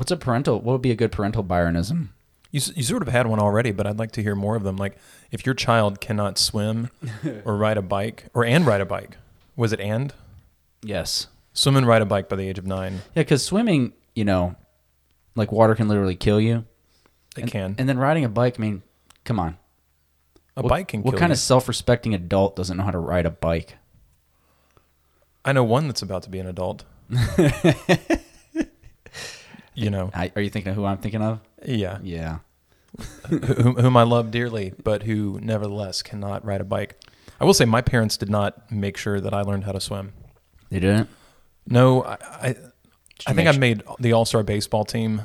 What's a parental? What would be a good parental Byronism? You, you sort of had one already, but I'd like to hear more of them. Like, if your child cannot swim or ride a bike, or and ride a bike, was it and? Yes. Swim and ride a bike by the age of nine. Yeah, because swimming, you know, like water can literally kill you. It and, can. And then riding a bike, I mean, come on. a What- bike can What kind you. of self-respecting adult doesn't know how to ride a bike? I know one that's about to be an adult. you know, I, are you thinking of who I'm thinking of? yeah, Yeah. whom, whom I love dearly, but who nevertheless cannot ride a bike. I will say my parents did not make sure that I learned how to swim. They didn't. No, I, I, I think I made the All Star baseball team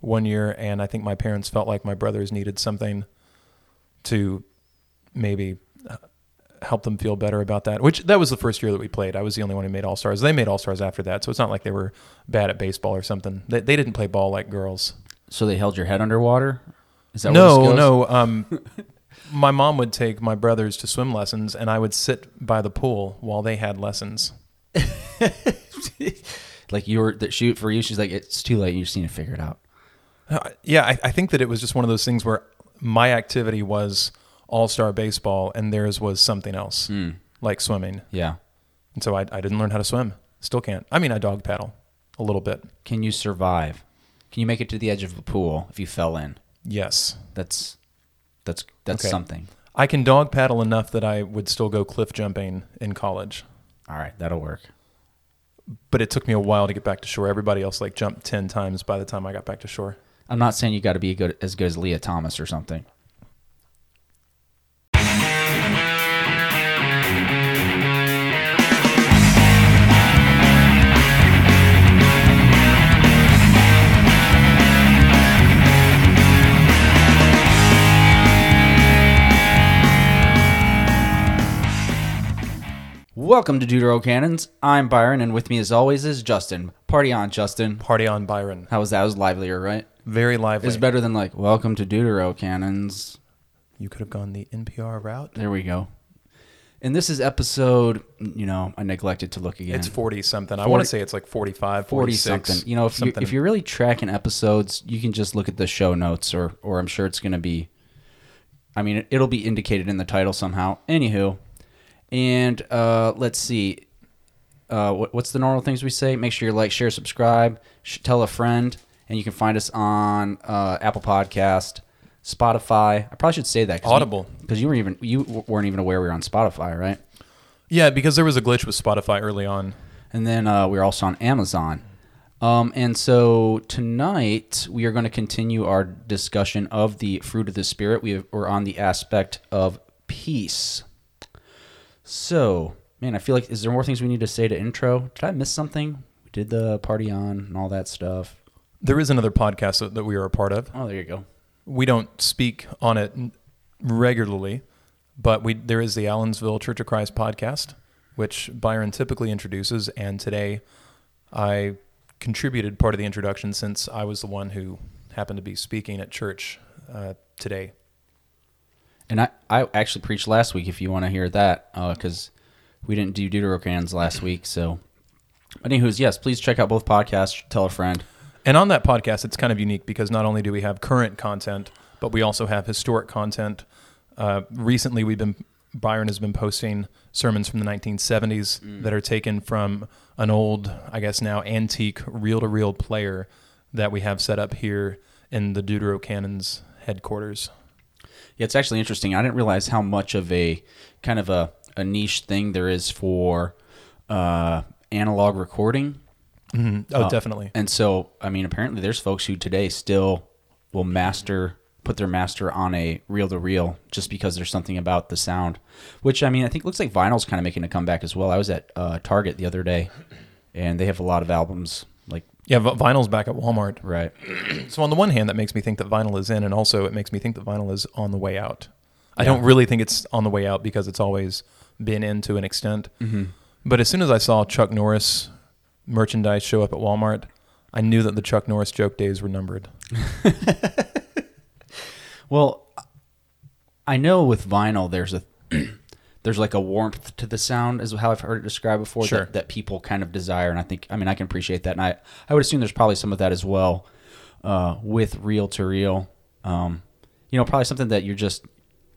one year, and I think my parents felt like my brothers needed something to maybe help them feel better about that. Which that was the first year that we played. I was the only one who made All Stars. They made All Stars after that, so it's not like they were bad at baseball or something. They, they didn't play ball like girls. So they held your head underwater. Is that No, no. Um, my mom would take my brothers to swim lessons, and I would sit by the pool while they had lessons. Like you were that shoot for you. She's like, it's too late. You just need to figure it out. Uh, yeah, I, I think that it was just one of those things where my activity was all star baseball and theirs was something else, hmm. like swimming. Yeah. And so I, I didn't learn how to swim. Still can't. I mean, I dog paddle a little bit. Can you survive? Can you make it to the edge of a pool if you fell in? Yes. That's that's that's Okay. something. I can dog paddle enough that I would still go cliff jumping in college. All right, that'll work. But it took me a while to get back to shore. Everybody else like jumped 10 times by the time I got back to shore. I'm not saying you got to be good as good as Lia Thomas or something. Welcome to Deutero Cannons. I'm Byron, and with me, as always, is Justin. Party on, Justin. Party on Byron. How was that? It was livelier, right? Very lively. It's better than like "Welcome to Deutero Cannons." You could have gone the NPR route. There we go. And this is episode. You know, I neglected to look again. It's 40 something. I want to say it's like 45, 40 46, something. You know, if you if you're really tracking episodes, you can just look at the show notes, or or I'm sure it's going to be. I mean, it, it'll be indicated in the title somehow. Anywho, and uh, let's see. Uh, what, what's the normal things we say? Make sure you like, share, subscribe, sh- tell a friend, and you can find us on uh, Apple Podcast, Spotify. I probably should say that 'cause Audible. because you, were even you weren't even aware we were on Spotify, right? Yeah, because there was a glitch with Spotify early on. And then uh, we're also on Amazon. Um, and so tonight we are going to continue our discussion of the fruit of the spirit. We have, we're on the aspect of peace. So, man, I feel like is there more things we need to say to intro? Did I miss something? We did the party on and all that stuff. There is another podcast that, that we are a part of. Oh, there you go. We don't speak on it n- regularly, but we there is the Allensville Church of Christ podcast, which Byron typically introduces, and today I contributed part of the introduction since I was the one who happened to be speaking at church uh, today. And I, I actually preached last week if you want to hear that, because we didn't do Deuterocans last week. So, but anywho's, yes, please check out both podcasts. Tell a friend. And on that podcast, it's kind of unique because not only do we have current content, but we also have historic content. Uh, recently, we've been Byron has been posting sermons from the 1970s that are taken from an old, I guess now antique reel-to-reel player that we have set up here in the Deutero Cannons headquarters. Yeah, it's actually interesting. I didn't realize how much of a kind of a, a niche thing there is for uh, analog recording. Oh, definitely. And so, I mean, apparently there's folks who today still will master, put their master on a reel to reel just because there's something about the sound. Which, I mean, I think looks like vinyl's kind of making a comeback as well. I was at uh, Target the other day and they have a lot of albums Yeah, vinyl's back at Walmart. right. So on the one hand, that makes me think that vinyl is in, and also it makes me think that vinyl is on the way out. I don't really think it's on the way out because it's always been in to an extent. Mm-hmm. But as soon as I saw Chuck Norris merchandise show up at Walmart, I knew that the Chuck Norris joke days were numbered. Well, I know with vinyl there's a there's like a warmth to the sound, is how I've heard it described before. Sure. That, that people kind of desire, and I think I mean I can appreciate that, and I I would assume there's probably some of that as well uh, with reel to reel. Um, you know, probably something that you're just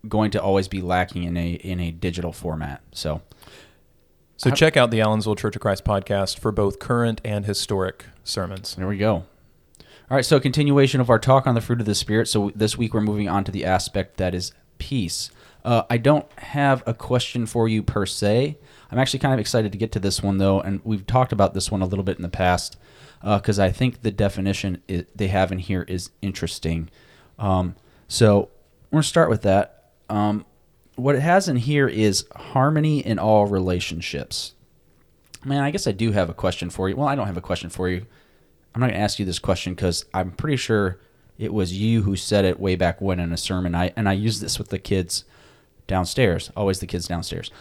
going to always be lacking in a in a digital format. So So check out the Allensville Church of Christ podcast for both current and historic sermons. there we go. All right, so continuation of our talk on the fruit of the spirit. So this week we're moving on to the aspect that is peace. Uh, I don't have a question for you per se. I'm actually kind of excited to get to this one though, and we've talked about this one a little bit in the past because I think the definition i they have in here is interesting. Um, so we're gonna start with that. Um, what it has in here is harmony in all relationships. Man, I guess I do have a question for you. Well, I don't have a question for you. I'm not to ask you this question because I'm pretty sure it was you who said it way back when in a sermon. I and I use this with the kids downstairs. Always the kids downstairs.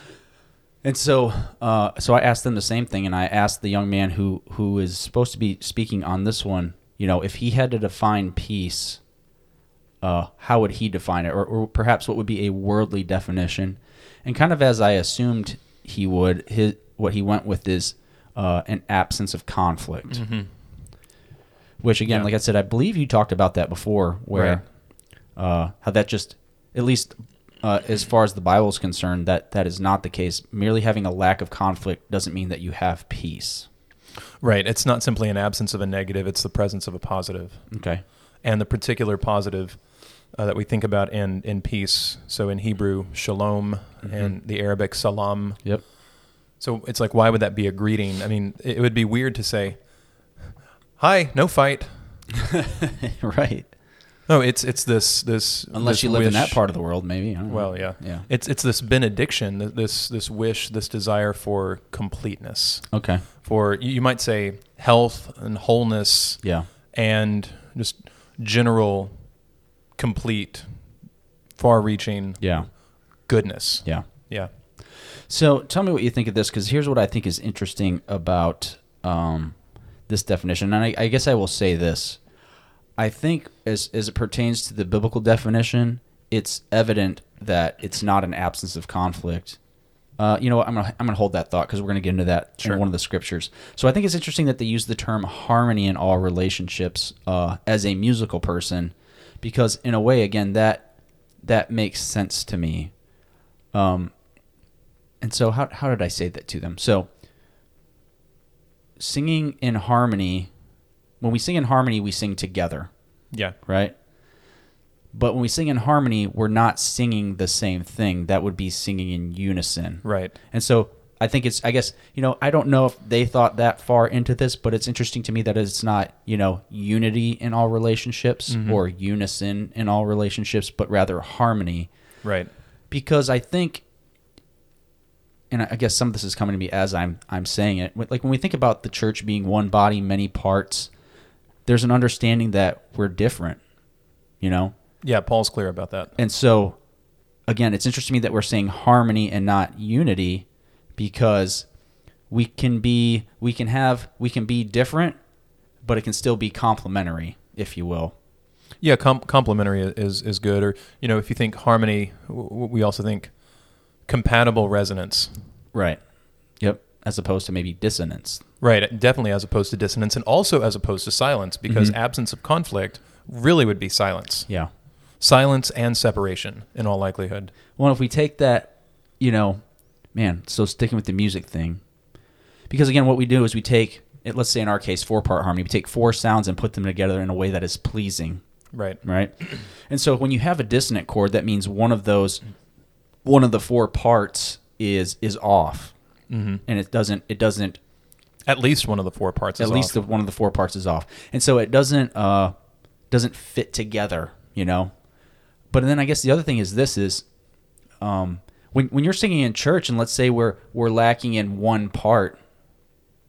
And so, uh, so I asked them the same thing, and I asked the young man who who is supposed to be speaking on this one. You know, if he had to define peace, uh, how would he define it, or, or perhaps what would be a worldly definition? And kind of as I assumed he would, his what he went with is uh, an absence of conflict. Which again, Yeah. like I said, I believe you talked about that before, where uh, how that just, at least uh, as far as the Bible is concerned, that that is not the case. Merely having a lack of conflict doesn't mean that you have peace. Right. It's not simply an absence of a negative, it's the presence of a positive. Okay. And the particular positive uh, that we think about in, in peace, so in Hebrew, shalom, and the Arabic, salam. Yep. So it's like, why would that be a greeting? I mean, it would be weird to say, hi, no fight. right. No, it's it's this this Unless this you live in that part of the world, maybe. I don't know. Well, yeah, Yeah. It's it's this benediction, this this wish, this desire for completeness, Okay. for you you might say health and wholeness, Yeah. and just general, complete, far-reaching Yeah. goodness. Yeah. Yeah. So tell me what you think of this, because here's what I think is interesting about um, this definition, and I, I guess I will say this: I think as as it pertains to the biblical definition, it's evident that it's not an absence of conflict. Uh, you know what? I'm gonna I'm gonna hold that thought because we're gonna get into that Sure. in one of the scriptures. So I think it's interesting that they use the term harmony in all relationships uh, as a musical person, because in a way, again, that that makes sense to me. Um, and so how how did I say that to them? So singing in harmony, when we sing in harmony, we sing together, Yeah. right? But when we sing in harmony, we're not singing the same thing. That would be singing in unison. Right. And so I think it's I guess, you know, I don't know if they thought that far into this, but it's interesting to me that it's not, you know, unity in all relationships mm-hmm. or unison in all relationships, but rather harmony Right. because I think, and I guess some of this is coming to me as I'm I'm saying it. Like when we think about the church being one body, many parts, there's an understanding that we're different, you know. Yeah. Paul's clear about that. And so, again, it's interesting to me that we're saying harmony and not unity, because we can be we can have we can be different, but it can still be complementary, if you will. Yeah, com- complementary is is good. Or you know, if you think harmony, we also think compatible resonance. Right. Yep. As opposed to maybe dissonance. Right, definitely as opposed to dissonance, and also as opposed to silence, because absence of conflict really would be silence. Yeah. Silence and separation, in all likelihood. Well, if we take that, you know, man, so sticking with the music thing, because again, what we do is we take, it, let's say in our case, four part harmony, we take four sounds and put them together in a way that is pleasing, Right. right? And so when you have a dissonant chord, that means one of those, one of the four parts is is off, hmm and it doesn't it doesn't At least one of the four parts. at is least the, one of the four parts is off, and so it doesn't uh doesn't fit together, you know. But then I guess the other thing is this is, um, when when you're singing in church, and let's say we're we're lacking in one part,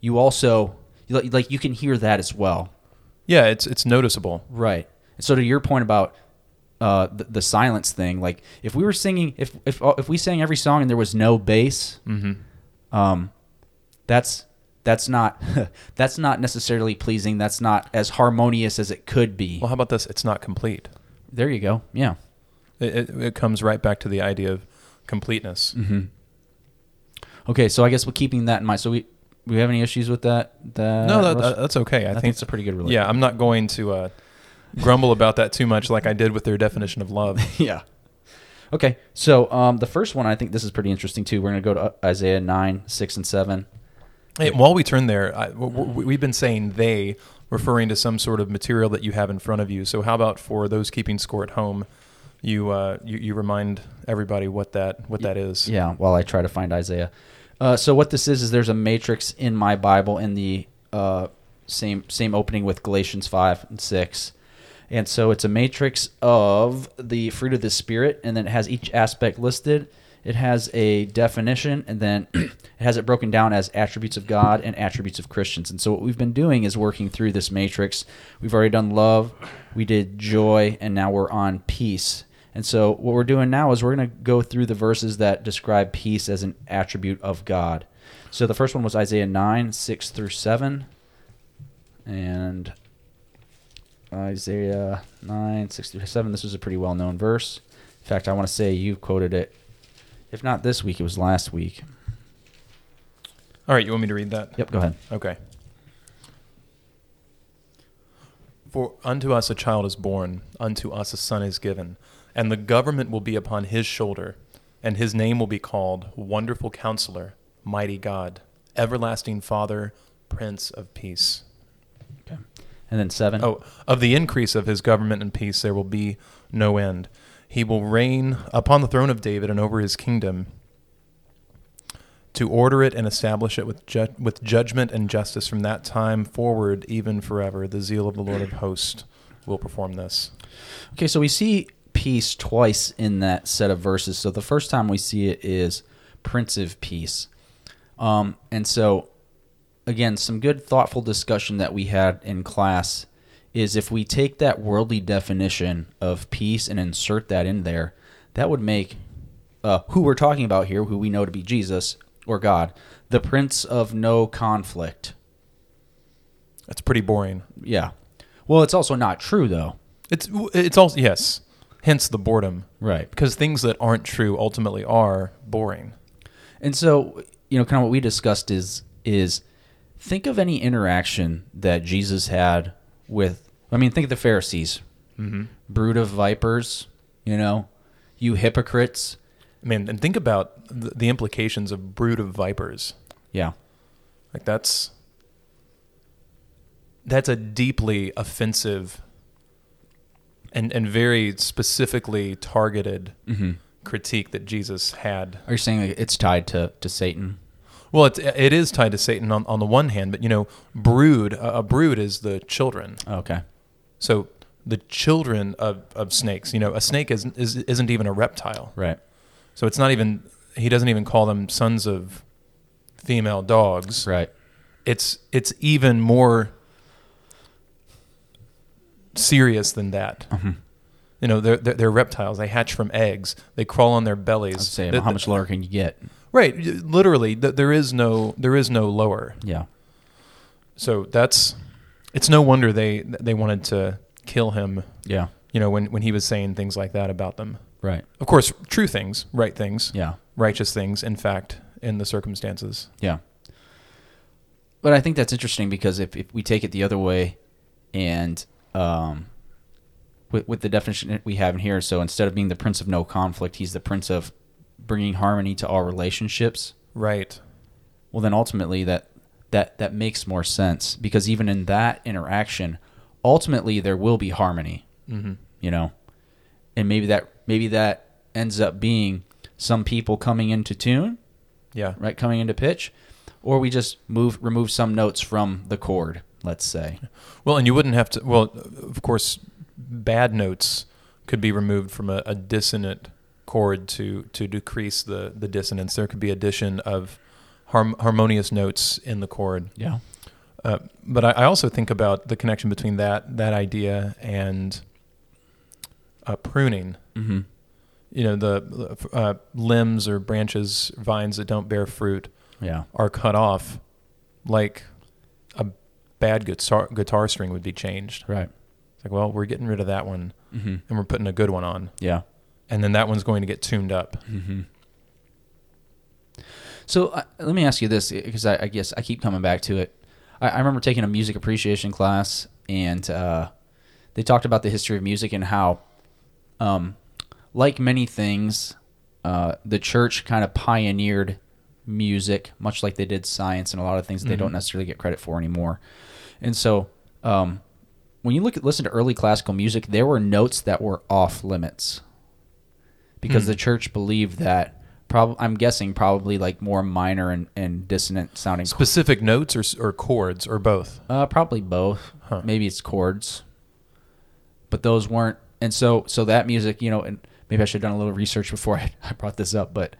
you also like like you can hear that as well, yeah, it's it's noticeable. right? And so to your point about uh the, the silence thing, like if we were singing if if if we sang every song and there was no bass, hmm um, that's that's not that's not necessarily pleasing. That's not as harmonious as it could be. Well, how about this? It's not complete. There you go. Yeah. It, it, it comes right back to the idea of completeness. Mm-hmm. Okay, so I guess we're keeping that in mind. So we we have any issues with that? that no, that, that- that's okay. I, I, think think it's a pretty good relationship. Yeah, I'm not going to uh, grumble about that too much, like I did with their definition of love. yeah. Okay, so um, the first one, I think this is pretty interesting too. We're going to go to Isaiah 9, 6, and 7. While we turn there, I, we've been saying they, referring to some sort of material that you have in front of you. So, how about for those keeping score at home, you uh, you, you remind everybody what that what that is? Yeah, while I try to find Isaiah. Uh, so what this is is there's a matrix in my Bible in the uh, same same opening with Galatians five and six, and so it's a matrix of the fruit of the spirit, and then it has each aspect listed. It has a definition, and then it has it broken down as attributes of God and attributes of Christians. And so what we've been doing is working through this matrix. We've already done love, we did joy, and now we're on peace. And so what we're doing now is we're going to go through the verses that describe peace as an attribute of God. So the first one was Isaiah 9, 6 through 7. And Isaiah 9, 6 through 7. This was a pretty well known verse. In fact, I want to say you quoted it. If not this week, it was last week. All right, you want me to read that? Yep, go ahead. Okay. For unto us a child is born, unto us a son is given, and the government will be upon his shoulder, and his name will be called Wonderful Counselor, Mighty God, Everlasting Father, Prince of Peace. Okay. And then 7. Oh, of the increase of his government and peace there will be no end. He will reign upon the throne of David and over his kingdom to order it and establish it with ju- with judgment and justice from that time forward even forever. The zeal of the Lord of hosts will perform this. Okay, so we see peace twice in that set of verses. So the first time we see it is Prince of Peace. Um, and so, again, some good, thoughtful discussion that we had in class is if we take that worldly definition of peace and insert that in there, that would make uh, who we're talking about here, who we know to be Jesus or God, the Prince of no conflict. That's pretty boring. Yeah. Well, it's also not true, though. It's it's also yes, hence the boredom Right. because things that aren't true ultimately are boring. And so, you know, kind of what we discussed is is think of any interaction that Jesus had with. I mean, think of the Pharisees, Mm-hmm. brood of vipers. You know, you hypocrites. I mean, and think about the, the implications of brood of vipers. Yeah, Like that's that's a deeply offensive and and very specifically targeted mm-hmm. critique that Jesus had. Are you saying that it's tied to to Satan? Well, it's, it is tied to Satan on, on the one hand, but you know, brood a brood is the children. Okay. So the children of, of snakes, you know, a snake is, is isn't even a reptile. Right. So it's not even he doesn't even call them sons of female dogs. Right. It's it's even more serious than that. Mm-hmm. You know, they're, they're they're reptiles. They hatch from eggs. They crawl on their bellies. I was saying, Th- how much lower can you get? Right, literally, th- there is no there is no lower. Yeah. So that's it's no wonder they they wanted to kill him. Yeah. You know, when when he was saying things like that about them. Right. Of course, true things, right things, Yeah. righteous things. In fact, in the circumstances. Yeah. But I think that's interesting because if, if we take it the other way and um, with, with the definition that we have in here, so instead of being the prince of no conflict, he's the prince of bringing harmony to all relationships. Right. Well, then ultimately that, that, that makes more sense because even in that interaction, ultimately there will be harmony, Mm-hmm. you know? And maybe that, maybe that ends up being some people coming into tune Yeah. right coming into pitch or we just move remove some notes from the chord let's say Well, and you wouldn't have to. Well, of course, bad notes could be removed from a, a dissonant chord to to decrease the the dissonance. There could be addition of harm, harmonious notes in the chord. yeah Uh, but I, I also think about the connection between that that idea and uh, pruning. mm-hmm. You know, the uh, limbs or branches, vines that don't bear fruit yeah are cut off, like a bad guitar guitar string would be changed. right It's like, well, we're getting rid of that one mm-hmm. and we're putting a good one on, yeah and then that one's going to get tuned up. mm-hmm. So uh, let me ask you this because I, I guess i keep coming back to it I, I remember taking a music appreciation class and uh, they talked about the history of music and how, um, like many things, uh, the church kind of pioneered music, much like they did science and a lot of things that they don't necessarily get credit for anymore. And so, um, when you look at listen to early classical music, there were notes that were off limits because the church believed that. Prob- I'm guessing probably like more minor and, and dissonant sounding Specific notes or, or chords or both? uh, probably both. Huh. Maybe it's chords, but those weren't. And so, so that music, you know, and maybe I should have done a little research before I, I brought this up. But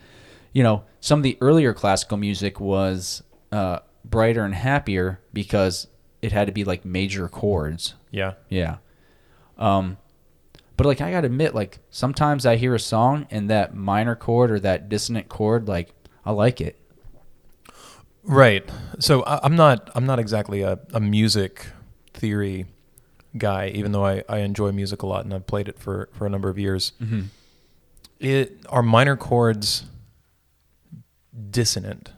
you know, some of the earlier classical music was uh, brighter and happier because it had to be like major chords. Yeah. Yeah. Um, but like I gotta admit, like sometimes I hear a song and that minor chord or that dissonant chord, like I like it. Right. So I, I'm not I'm not exactly a, a music theory guy, even though I, I enjoy music a lot and I've played it for, for a number of years. Mm-hmm. It are minor chords dissonant.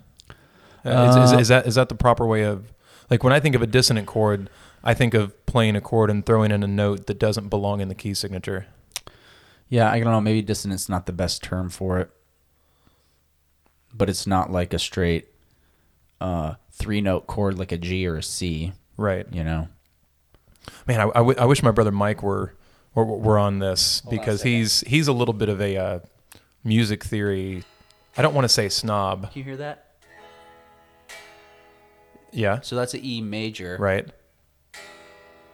Uh, is, Uh, is, is that is that the proper way of like when I think of a dissonant chord, I think of playing a chord and throwing in a note that doesn't belong in the key signature. Yeah, I don't know. Maybe dissonance not the best term for it, but it's not like a straight uh, three note chord like a G or a C. Right. You know. Man, I, I, w- I wish my brother Mike were were, were on this Hold because second. he's he's a little bit of a uh, music theory. I don't want to say snob. Can you hear that? Yeah. So that's an E major. Right.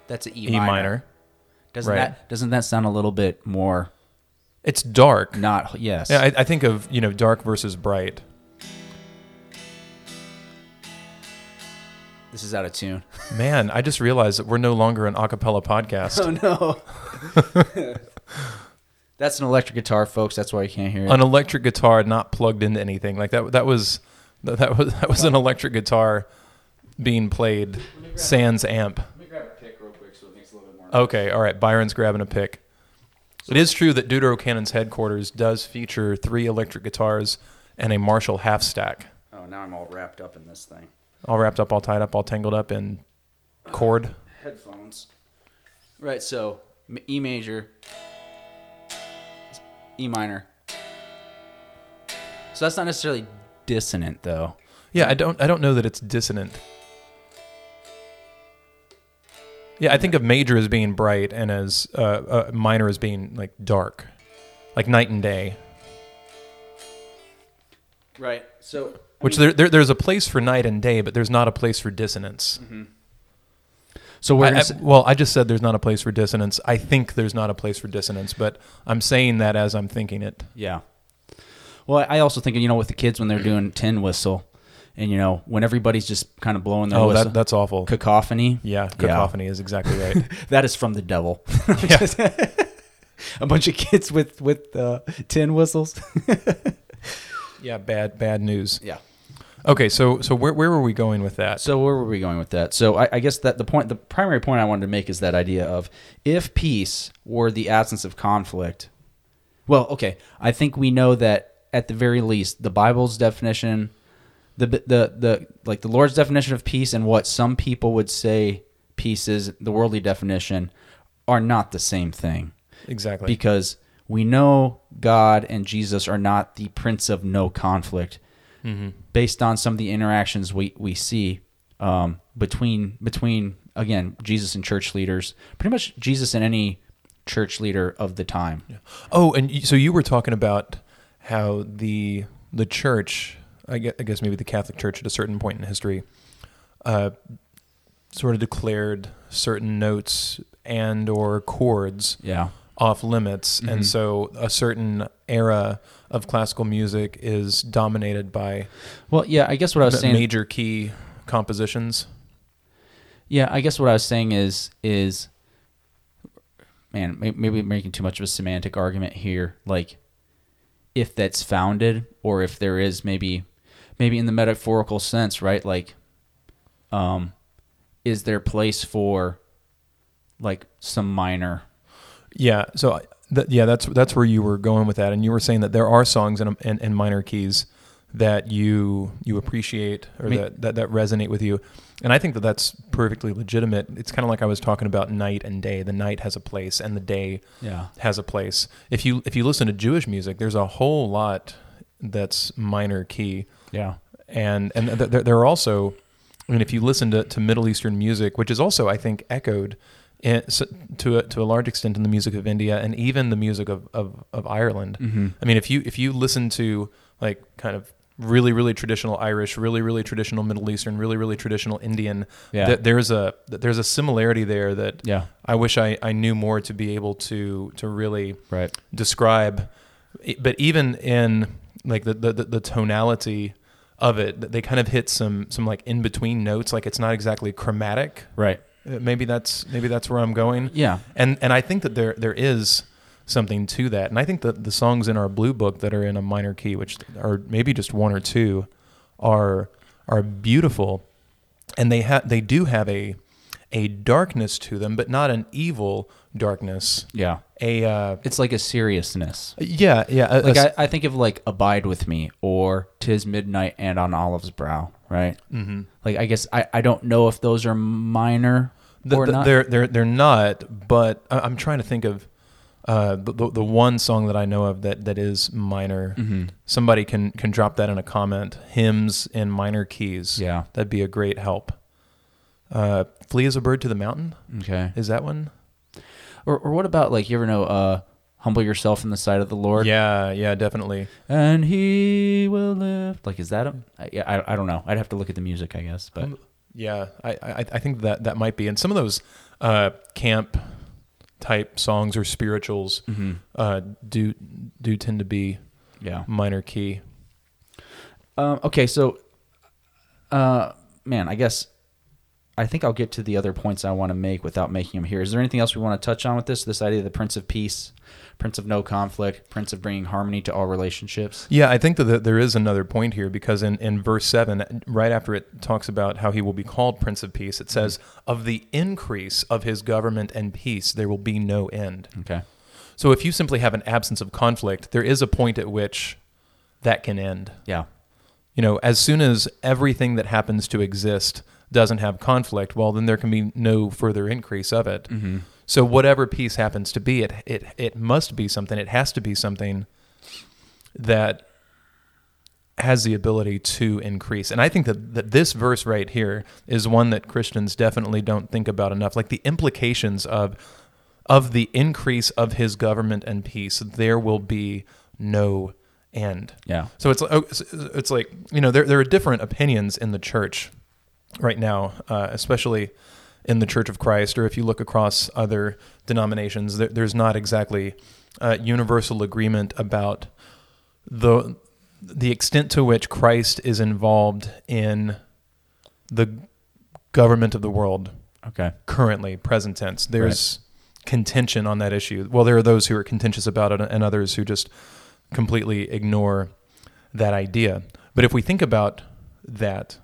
That's an E, E minor. minor. Doesn't Right. that doesn't that sound a little bit more It's dark. not yes? Yeah, I, I think of you know dark versus bright. this is out of tune. Man, I just realized that we're no longer an a cappella podcast. Oh no. That's an electric guitar, folks. That's why you can't hear it. An electric guitar not plugged into anything like that. That was that was that was an electric guitar being played sans amp. Okay, all right. Byron's grabbing a pick. It is true that Deutero Cannon's headquarters does feature three electric guitars and a Marshall half stack, Oh, now I'm all wrapped up in this thing. all wrapped up, all tied up, all tangled up in uh, cord. Headphones. Right. So E major, E minor. So that's not necessarily dissonant, though. Yeah, I don't I don't know that it's dissonant. Yeah, I think of major as being bright and as uh, uh, minor as being like dark, like night and day. Right. So Which there, there there's a place for night and day, but there's not a place for dissonance. so we're I- I- well, I just said there's not a place for dissonance. I think there's not a place for dissonance, but I'm saying that as I'm thinking it. Yeah. Well, I also think you know with the kids when they're doing tin whistle, and you know when everybody's just kind of blowing their Oh, that, that's awful. cacophony. Yeah, cacophony is exactly right. That is from the devil. A bunch of kids with with uh, tin whistles. yeah, bad bad news. Yeah. Okay, so so where where were we going with that? So where were we going with that? So I, I guess that the point, the primary point I wanted to make is that idea of if peace were the absence of conflict. Well, okay, I think we know that at the very least, the Bible's definition, the the the like the Lord's definition of peace and what some people would say peace is, the worldly definition, are not the same thing exactly. because we know God and Jesus are not the Prince of no conflict, Mm-hmm. based on some of the interactions we we see um, between between again Jesus and church leaders, pretty much Jesus and any church leader of the time. Oh, and so you were talking about how the the church, I guess, I guess maybe the Catholic Church at a certain point in history, uh, sort of declared certain notes and or chords Yeah, off limits, Mhm. and so a certain era of classical music is dominated by well, yeah. I guess what I was saying. major key compositions. Yeah, I guess what I was saying is is man, maybe making too much of a semantic argument here. Like, if that's founded, or if there is maybe, maybe in the metaphorical sense, right? Like, um, is there place for like some minor? Yeah. So, th- yeah, that's that's where you were going with that, and you were saying that there are songs in, in, in minor keys that you you appreciate or Me- that, that that resonate with you. And I think that that's perfectly legitimate. It's kind of like I was talking about night and day. The night has a place and the day Yeah. has a place. If you if you listen to Jewish music, there's a whole lot that's minor key Yeah. and and th- th- there are also I mean if you listen to, to Middle Eastern music which is also I think echoed in, s- to a, to a large extent in the music of India and even the music of, of, of Ireland Mm-hmm. I mean if you if you listen to like kind of really really traditional Irish really really traditional Middle Eastern really really traditional Indian Yeah. th- there's a there's a similarity there that yeah. I wish I, I knew more to be able to to really Right. describe but even in like the, the the tonality of it they kind of hit some some like in between notes like it's not exactly chromatic Right. Uh, maybe that's maybe that's where i'm going Yeah. and and i think that there there is something to that and i think that the songs in our blue book that are in a minor key which are maybe just one or two are are beautiful and they have they do have a a darkness to them but not an evil darkness Yeah. a uh It's like a seriousness. yeah yeah a- Like I, I think of like Abide with Me or Tis Midnight and on Olive's Brow, right? Mhm. Like I guess I, I don't know if those are minor or not. They're they're they're not. But I- I'm trying to think of uh, the, the the one song that I know of that that is minor. Mhm. Somebody can can drop that in a comment. Hymns in minor keys. Yeah. that'd be a great help. Uh, Flee as a bird to the mountain. Okay. Is that one? Or or what about like you ever know uh humble yourself in the sight of the Lord Yeah, yeah, definitely. and he will lift like is that a I- yeah I, I don't know. I'd have to look at the music I guess, but Yeah, I, I I think that that might be. And some of those uh, camp type songs or spirituals Mhm. uh, do do tend to be yeah. minor key. Um, okay, so, uh, man, I guess I think I'll get to the other points I want to make without making them here. Is there anything else we want to touch on with this? This idea of the Prince of Peace, Prince of No Conflict, Prince of bringing harmony to all relationships. Yeah, I think that there is another point here because in, in verse 7, right after it talks about how he will be called Prince of Peace, it says, mm-hmm. Of the increase of his government and peace, there will be no end. Okay. So if you simply have an absence of conflict, there is a point at which that can end. Yeah. You know, as soon as everything that happens to exist doesn't have conflict, well, then there can be no further increase of it. Mm-hmm. So whatever peace happens to be, it it it must be something. It has to be something that has the ability to increase. And I think that, that this verse right here is one that Christians definitely don't think about enough. Like the implications of of the increase of his government and peace, there will be no end. Yeah. So it's oh, it's- it's like you know there there are different opinions in the church right now, uh, especially in the Church of Christ, or if you look across other denominations, there, there's not exactly uh, universal agreement about the the extent to which Christ is involved in the government of the world Okay. currently, present tense. There's contention on that issue. Well, there are those who are contentious about it, and others who just completely ignore that idea. But if we think about that,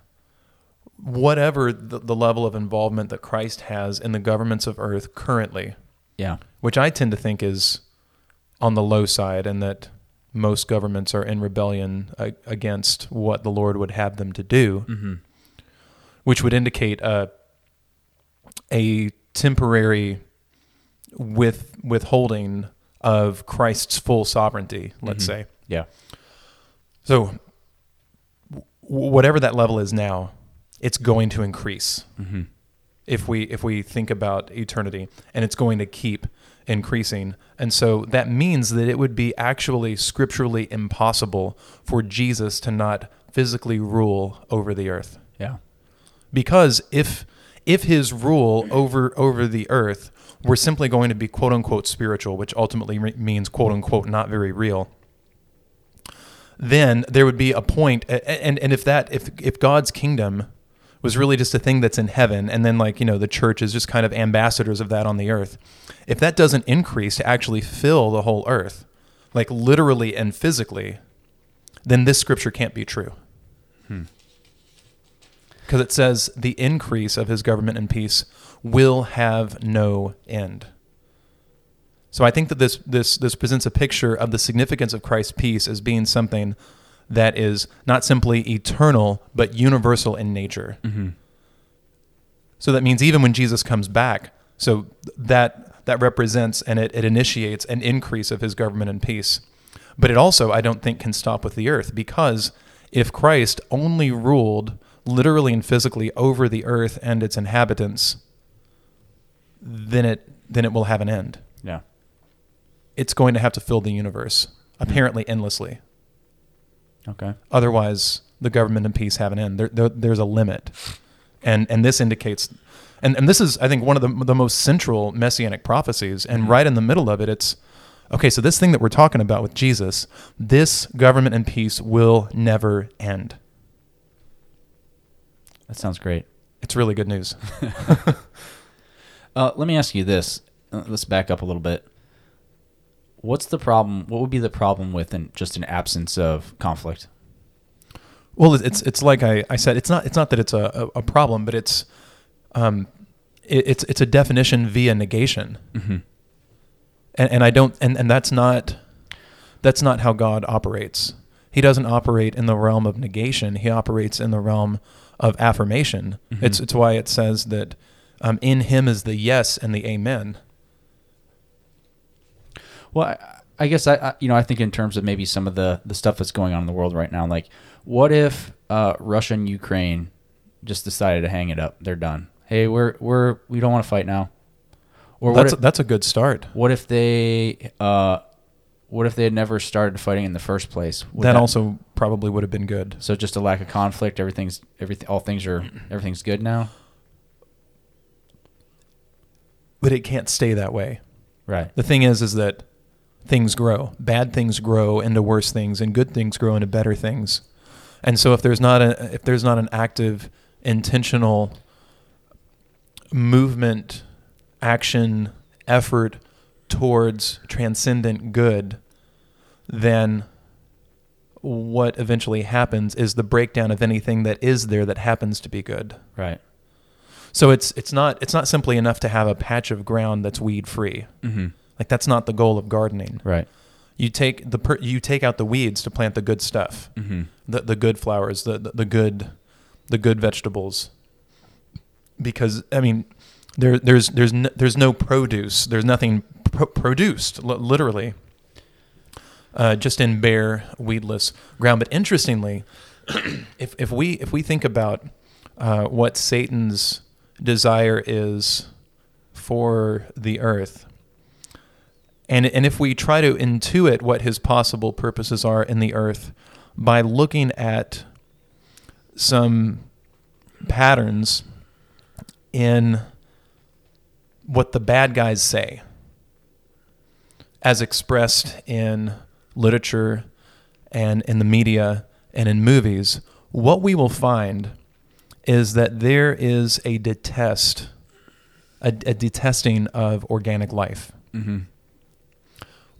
whatever the, the level of involvement that Christ has in the governments of earth currently, Yeah. which I tend to think is on the low side, and that most governments are in rebellion uh, against what the Lord would have them to do Mm-hmm. which would indicate a a temporary with withholding of Christ's full sovereignty, let's Mhm. say. Yeah. So w- whatever that level is now, it's going to increase Mm-hmm. if we if we think about eternity and it's going to keep increasing. And so that means that it would be actually scripturally impossible for Jesus to not physically rule over the earth Yeah. because if if his rule over over the earth were simply going to be quote unquote spiritual, which ultimately re- means quote unquote not very real, then there would be a point, and and if that if if God's kingdom was really just a thing that's in heaven, and then like you know the church is just kind of ambassadors of that on the earth, if that doesn't increase to actually fill the whole earth, like literally and physically, then this scripture can't be true. Hmm. Because it says the increase of his government and peace will have no end. So I think that this this this presents a picture of the significance of Christ's peace as being something that is not simply eternal but universal in nature. Mm-hmm. So that means even when Jesus comes back, so that that represents and it, it initiates an increase of his government and peace. But it also, I don't think, can stop with the earth because if Christ only ruled literally and physically over the earth and its inhabitants, then it then it will have an end. Yeah. It's going to have to fill the universe, mm-hmm. apparently endlessly. Okay. Otherwise, the government and peace have an end. There, there, there's a limit, and and this indicates, and and this is I think one of the the most central messianic prophecies, and right in the middle of it, it's okay. So this thing that we're talking about with Jesus, this government and peace will never end. That sounds great. It's really good news. Uh, let me ask you this. Uh, let's back up a little bit. What's the problem? What would be the problem with an, just an absence of conflict? Well, it's it's like I, I said, it's not it's not that it's a, a, problem, but it's um, it, it's it's a definition via negation, Mm-hmm. and and I don't and, and that's not that's not how God operates. He doesn't operate in the realm of negation. He operates in the realm of affirmation. Mhm. It's it's why it says that um, in Him is the yes and the amen. Well, I, I guess I, I, you know, I think in terms of maybe some of the the stuff that's going on in the world right now. Like, what if uh, Russia and Ukraine just decided to hang it up? They're done. Hey, we're we're we don't want to fight now. Or That's if, that's a good start. what if they uh, what if they had never started fighting in the first place? Would that also probably would have been good. so just a lack of conflict. Everything's everything. All things are everything's good now. But it can't stay that way. Right. The thing is, is that things grow. Bad things grow into worse things, and good things grow into better things. And so, if there's not a if there's not an active, intentional movement, action, effort towards transcendent good, then what eventually happens is the breakdown of anything that is there that happens to be good. Right. So it's it's not it's not simply enough to have a patch of ground that's weed free. Mm-hmm. Like that's not the goal of gardening. Right. You take the per, you take out the weeds to plant the good stuff, Mm-hmm. the the good flowers, the, the the good the good vegetables. Because I mean, there there's there's no, there's no produce. There's nothing pro- produced li- literally. Uh, just in bare weedless ground. But interestingly, if if we if we think about uh, what Satan's desire is for the earth, and and if we try to intuit what his possible purposes are in the earth by looking at some patterns in what the bad guys say as expressed in literature and in the media and in movies what we will find is that there is a detest a, a detesting of organic life Mm-hmm.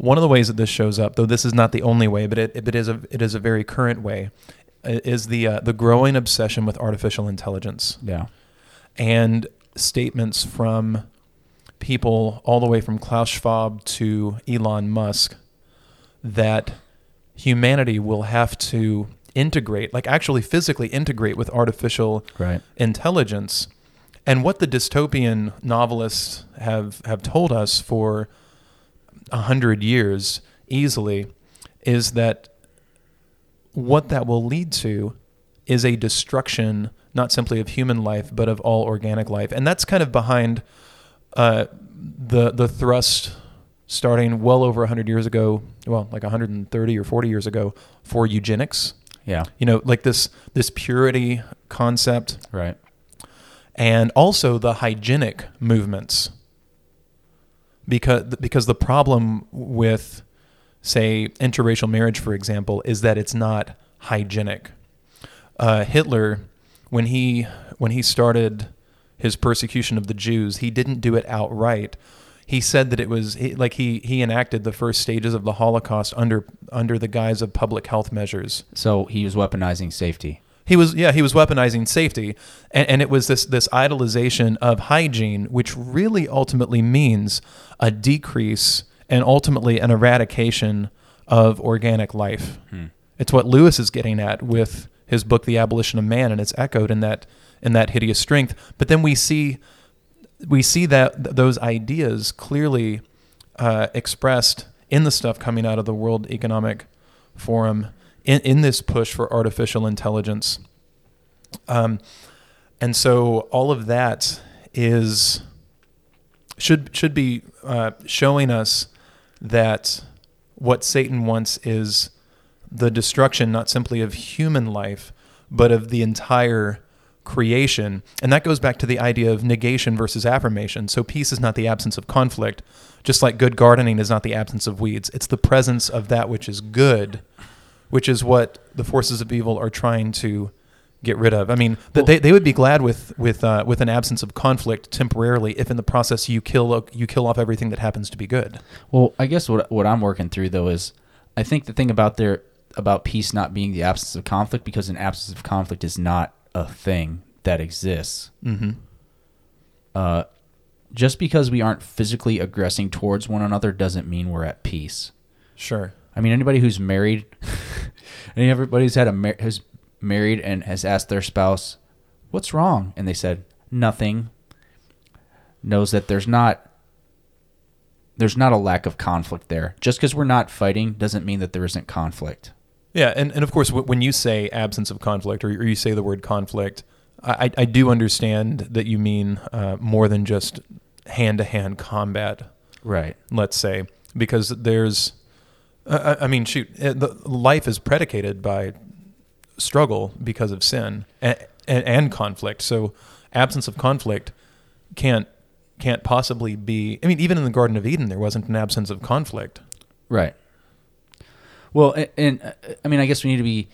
One of the ways that this shows up, though this is not the only way, but it, it is a it is a very current way, is the uh, the growing obsession with artificial intelligence Yeah. and statements from people all the way from Klaus Schwab to Elon Musk that humanity will have to integrate, like actually physically integrate with artificial Right. intelligence. And what the dystopian novelists have, have told us for a hundred years easily is that what that will lead to is a destruction not simply of human life but of all organic life. And that's kind of behind uh, the the thrust starting well over 100 years ago, well, like 130 or 40 years ago for eugenics. Yeah. You know, like this this purity concept Right. and also the hygienic movements because because the problem with say interracial marriage for example is that it's not hygienic. Uh, Hitler when he when he started his persecution of the Jews he didn't do it outright. He said that it was like he he enacted the first stages of the Holocaust under under the guise of public health measures. So he was weaponizing safety. He was yeah he was weaponizing safety and, and it was this this idolization of hygiene which really ultimately means a decrease and ultimately an eradication of organic life Hmm. It's what Lewis is getting at with his book The Abolition of Man and it's echoed in that in that hideous strength. But then we see we see that th- those ideas clearly uh, expressed in the stuff coming out of the World Economic Forum in, in this push for artificial intelligence. Um, and so all of that is should should be uh, showing us that what Satan wants is the destruction not simply of human life, but of the entire creation. And that goes back to the idea of negation versus affirmation. So peace is not the absence of conflict, just like good gardening is not the absence of weeds. It's the presence of that which is good, which is what the forces of evil are trying to get rid of. I mean, Well- they, they would be glad with with uh, with an absence of conflict temporarily if in the process you kill you kill off everything that happens to be good. Well, I guess what what I'm working through though is, I think the thing about their about peace not being the absence of conflict because an absence of conflict is not a thing that exists. Mm-hmm. Uh, just because we aren't physically aggressing towards one another doesn't mean we're at peace. Sure. I mean, anybody who's married, anybody who's had a mar- who's married and has asked their spouse, "What's wrong?" and they said nothing, knows that there's not there's not a lack of conflict there. Just because we're not fighting doesn't mean that there isn't conflict. Yeah, and, and of course, when you say absence of conflict or, or you say the word conflict, I, I do understand that you mean uh, more than just hand to hand combat, Right. let's say, because there's, I I mean, shoot, life is predicated by struggle because of sin and, and, and conflict. So, absence of conflict can't can't possibly be. I mean, even in the Garden of Eden, there wasn't an absence of conflict. Right. Well, a- and, uh, I mean, I guess we need to be.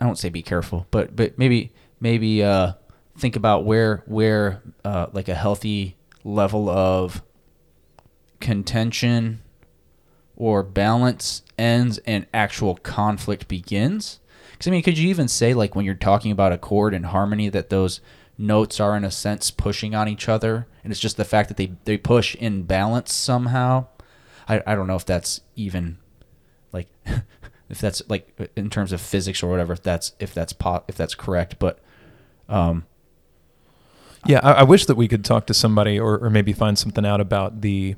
I won't say be careful, but but maybe maybe uh, think about where where uh, like a healthy level of contention or balance ends and actual conflict begins. Because I mean, could you even say like when you're talking about a chord and harmony that those notes are in a sense pushing on each other, and it's just the fact that they they push in balance somehow. I, I don't know if that's even like if that's like in terms of physics or whatever if that's if that's po- if that's correct but um Yeah, I, I wish that we could talk to somebody or, or maybe find something out about the,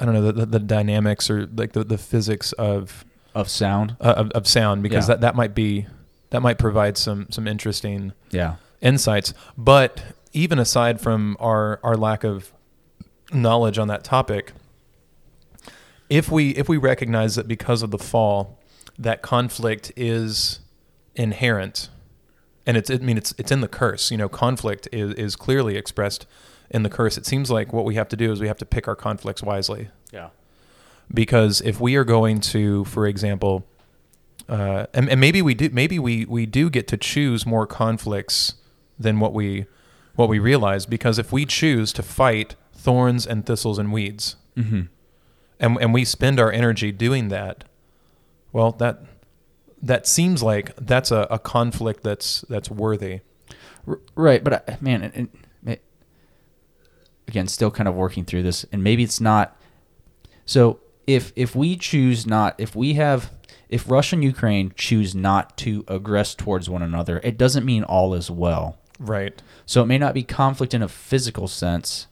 I don't know, the, the, the dynamics or like the, the physics of, of sound uh, of of sound because Yeah. that, that might be that might provide some some interesting yeah insights. But even aside from our our lack of knowledge on that topic, if we if we recognize that because of the fall, that conflict is inherent, and it's I mean it's it's in the curse. You know, conflict is is clearly expressed in the curse. It seems like what we have to do is we have to pick our conflicts wisely yeah because if we are going to, for example, uh, and, and maybe we do, maybe we, we do get to choose more conflicts than what we what we realize. Because if we choose to fight thorns and thistles and weeds, mm-hmm. and and we spend our energy doing that, well, that that seems like that's a, a conflict that's that's worthy. R- right but I, man it, it, it- again still kind of working through this and maybe it's not so if if we choose not if we have if Russia and Ukraine choose not to aggress towards one another it doesn't mean all is well Right. So it may not be conflict in a physical sense.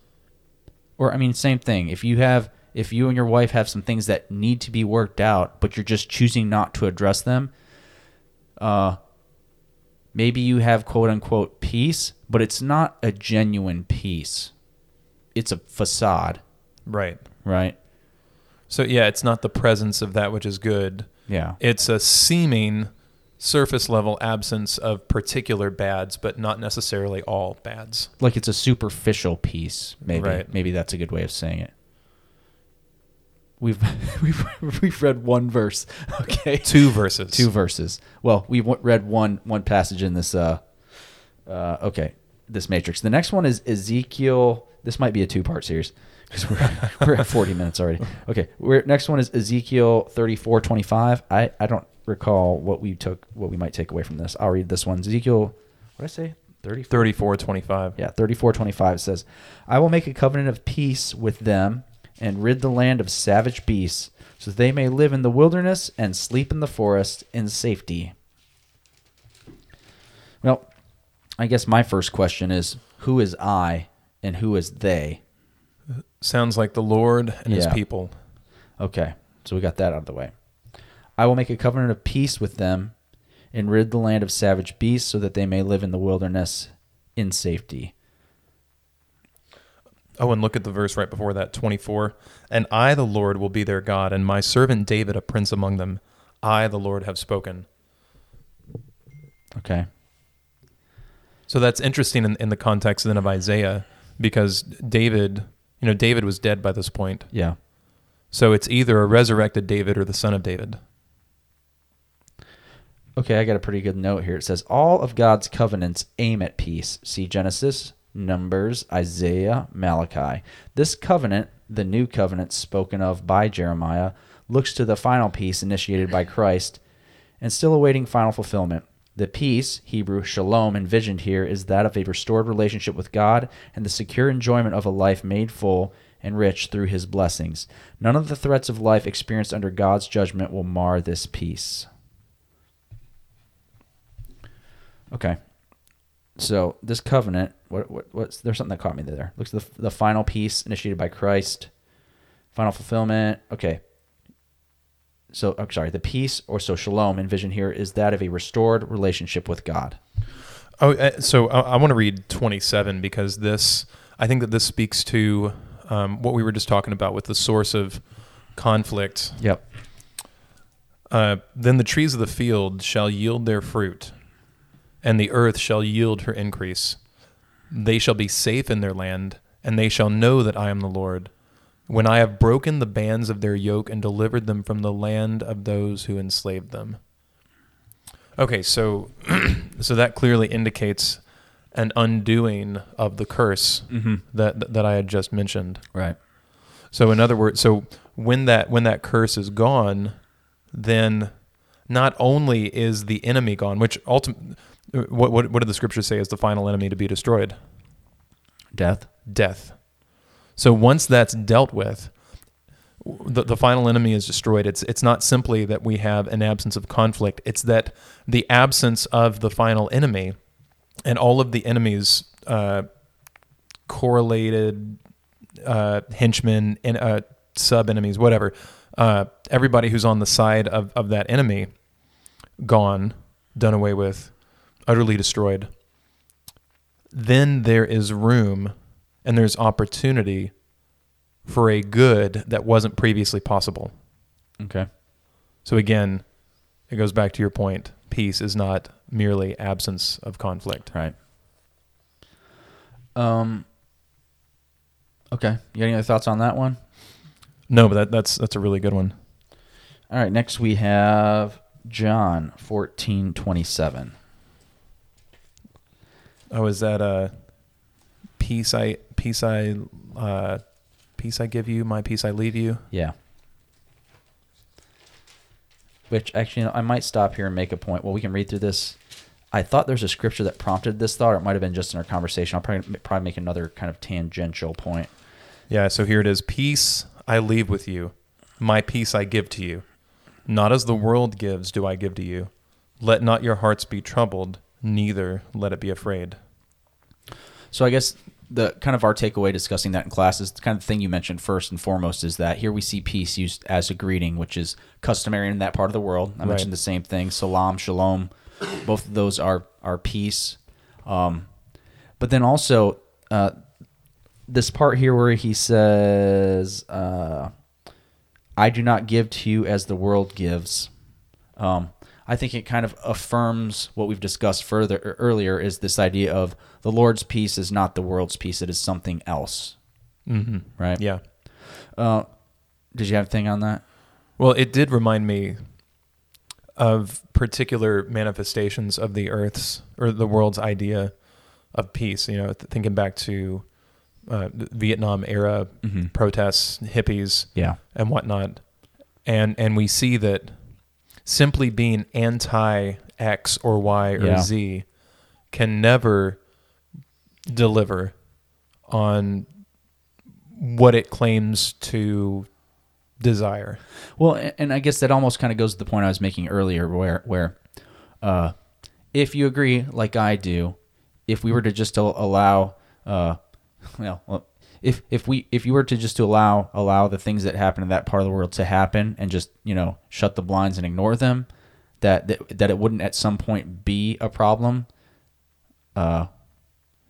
Or I mean same thing. If you have if you and your wife have some things that need to be worked out, but you're just choosing not to address them, uh maybe you have quote unquote peace, but it's not a genuine peace. It's a facade, Right. right? So yeah, it's not the presence of that which is good. Yeah. It's a seeming surface level absence of particular bads, but not necessarily all bads. Like it's a superficial peace, maybe. Right. Maybe that's a good way of saying it. We've we've we've read one verse. Okay. Two verses. two verses. Well, we w- read one one passage in this. Uh, uh, okay, this matrix. The next one is Ezekiel. This might be a two part series because we're we're at forty minutes already. Okay, we're next one is Ezekiel thirty four twenty five. I I don't recall what we took what we might take away from this. I'll read this one. Ezekiel. What did I say? Thirty 34, 25. yeah, 3425 says, I will make a covenant of peace with them and rid the land of savage beasts, so they may live in the wilderness and sleep in the forest in safety. Well, I guess my first question is who is I and who is they? Sounds like the Lord and his Yeah. people. Okay, so we got that out of the way. I will make a covenant of peace with them and rid the land of savage beasts so that they may live in the wilderness in safety. Oh, and look at the verse right before that, 24. And I, the Lord, will be their God, and my servant David a prince among them. I, the Lord, have spoken. Okay. So that's interesting in, in the context then of Isaiah, because David, you know, David was dead by this point. Yeah. So it's either a resurrected David or the son of David. Okay, I got a pretty good note here. It says all of God's covenants aim at peace. See Genesis, Numbers, Isaiah, Malachi. This covenant, the new covenant spoken of by Jeremiah, looks to the final peace initiated by Christ and still awaiting final fulfillment. The peace, Hebrew shalom, envisioned here is that of a restored relationship with God and the secure enjoyment of a life made full and rich through his blessings. None of the threats of life experienced under God's judgment will mar this peace. Okay. So this covenant, what, what what's there's something that caught me there. Looks at the the final peace initiated by Christ, final fulfillment. Okay. So I'm sorry, the peace or so shalom envisioned here is that of a restored relationship with God. Oh, uh, so I, I want to read 27 because this, I think that this speaks to um, what we were just talking about with the source of conflict. Yep. Uh, then the trees of the field shall yield their fruit, and the earth shall yield her increase. They shall be safe in their land, and they shall know that I am the Lord. When I have broken the bands of their yoke and delivered them from the land of those who enslaved them. Okay, so so that clearly indicates an undoing of the curse Mm-hmm. that that I had just mentioned. Right. So in other words, so when that when that curse is gone, then not only is the enemy gone, which ultimately, what, what what did the scriptures say is the final enemy to be destroyed? Death. Death. So once that's dealt with, the, the final enemy is destroyed. It's it's not simply that we have an absence of conflict. It's that the absence of the final enemy and all of the enemies uh, correlated uh, henchmen and uh, sub enemies, whatever. Uh, everybody who's on the side of, of that enemy, gone, done away with, utterly destroyed. Then there is room and there's opportunity for a good that wasn't previously possible. Okay. So again, it goes back to your point. Peace is not merely absence of conflict. Right. Um. Okay. You got any other thoughts on that one? No, but that, that's that's a really good one. All right. Next we have John fourteen twenty seven. Oh, is that a peace I peace I uh peace I give you, my peace I leave you? Yeah. Which actually, I might stop here and make a point. Well, we can read through this. I thought there's a scripture that prompted this thought, or it might have been just in our conversation. I'll probably probably make another kind of tangential point. Yeah, so here it is. Peace I leave with you. My peace I give to you. Not as the world gives do I give to you. Let not your hearts be troubled, neither let it be afraid. So I guess the kind of our takeaway discussing that in class is the kind of thing you mentioned first and foremost is that here we see peace used as a greeting, which is customary in that part of the world. I Right. mentioned the same thing, salam, shalom. Both of those are are peace. Um, but then also uh, this part here where he says, uh, "I do not give to you as the world gives." Um, I think it kind of affirms what we've discussed further er, earlier is this idea of the Lord's peace is not the world's peace; it is something else, Mm-hmm. right? Yeah. Uh, did you have a thing on that? Well, it did remind me of particular manifestations of the Earth's or the world's idea of peace. You know, th- thinking back to uh, Vietnam era Mm-hmm. protests, hippies, Yeah. and whatnot, and and we see that simply being anti X or Y or Yeah. Z can never deliver on what it claims to desire. Well, and I guess that almost kind of goes to the point I was making earlier, where where uh, if you agree, like I do, if we were to just allow, uh, well, well, if if we if you were to just to allow allow the things that happen in that part of the world to happen and just you know shut the blinds and ignore them, that that, that it wouldn't at some point be a problem. Uh,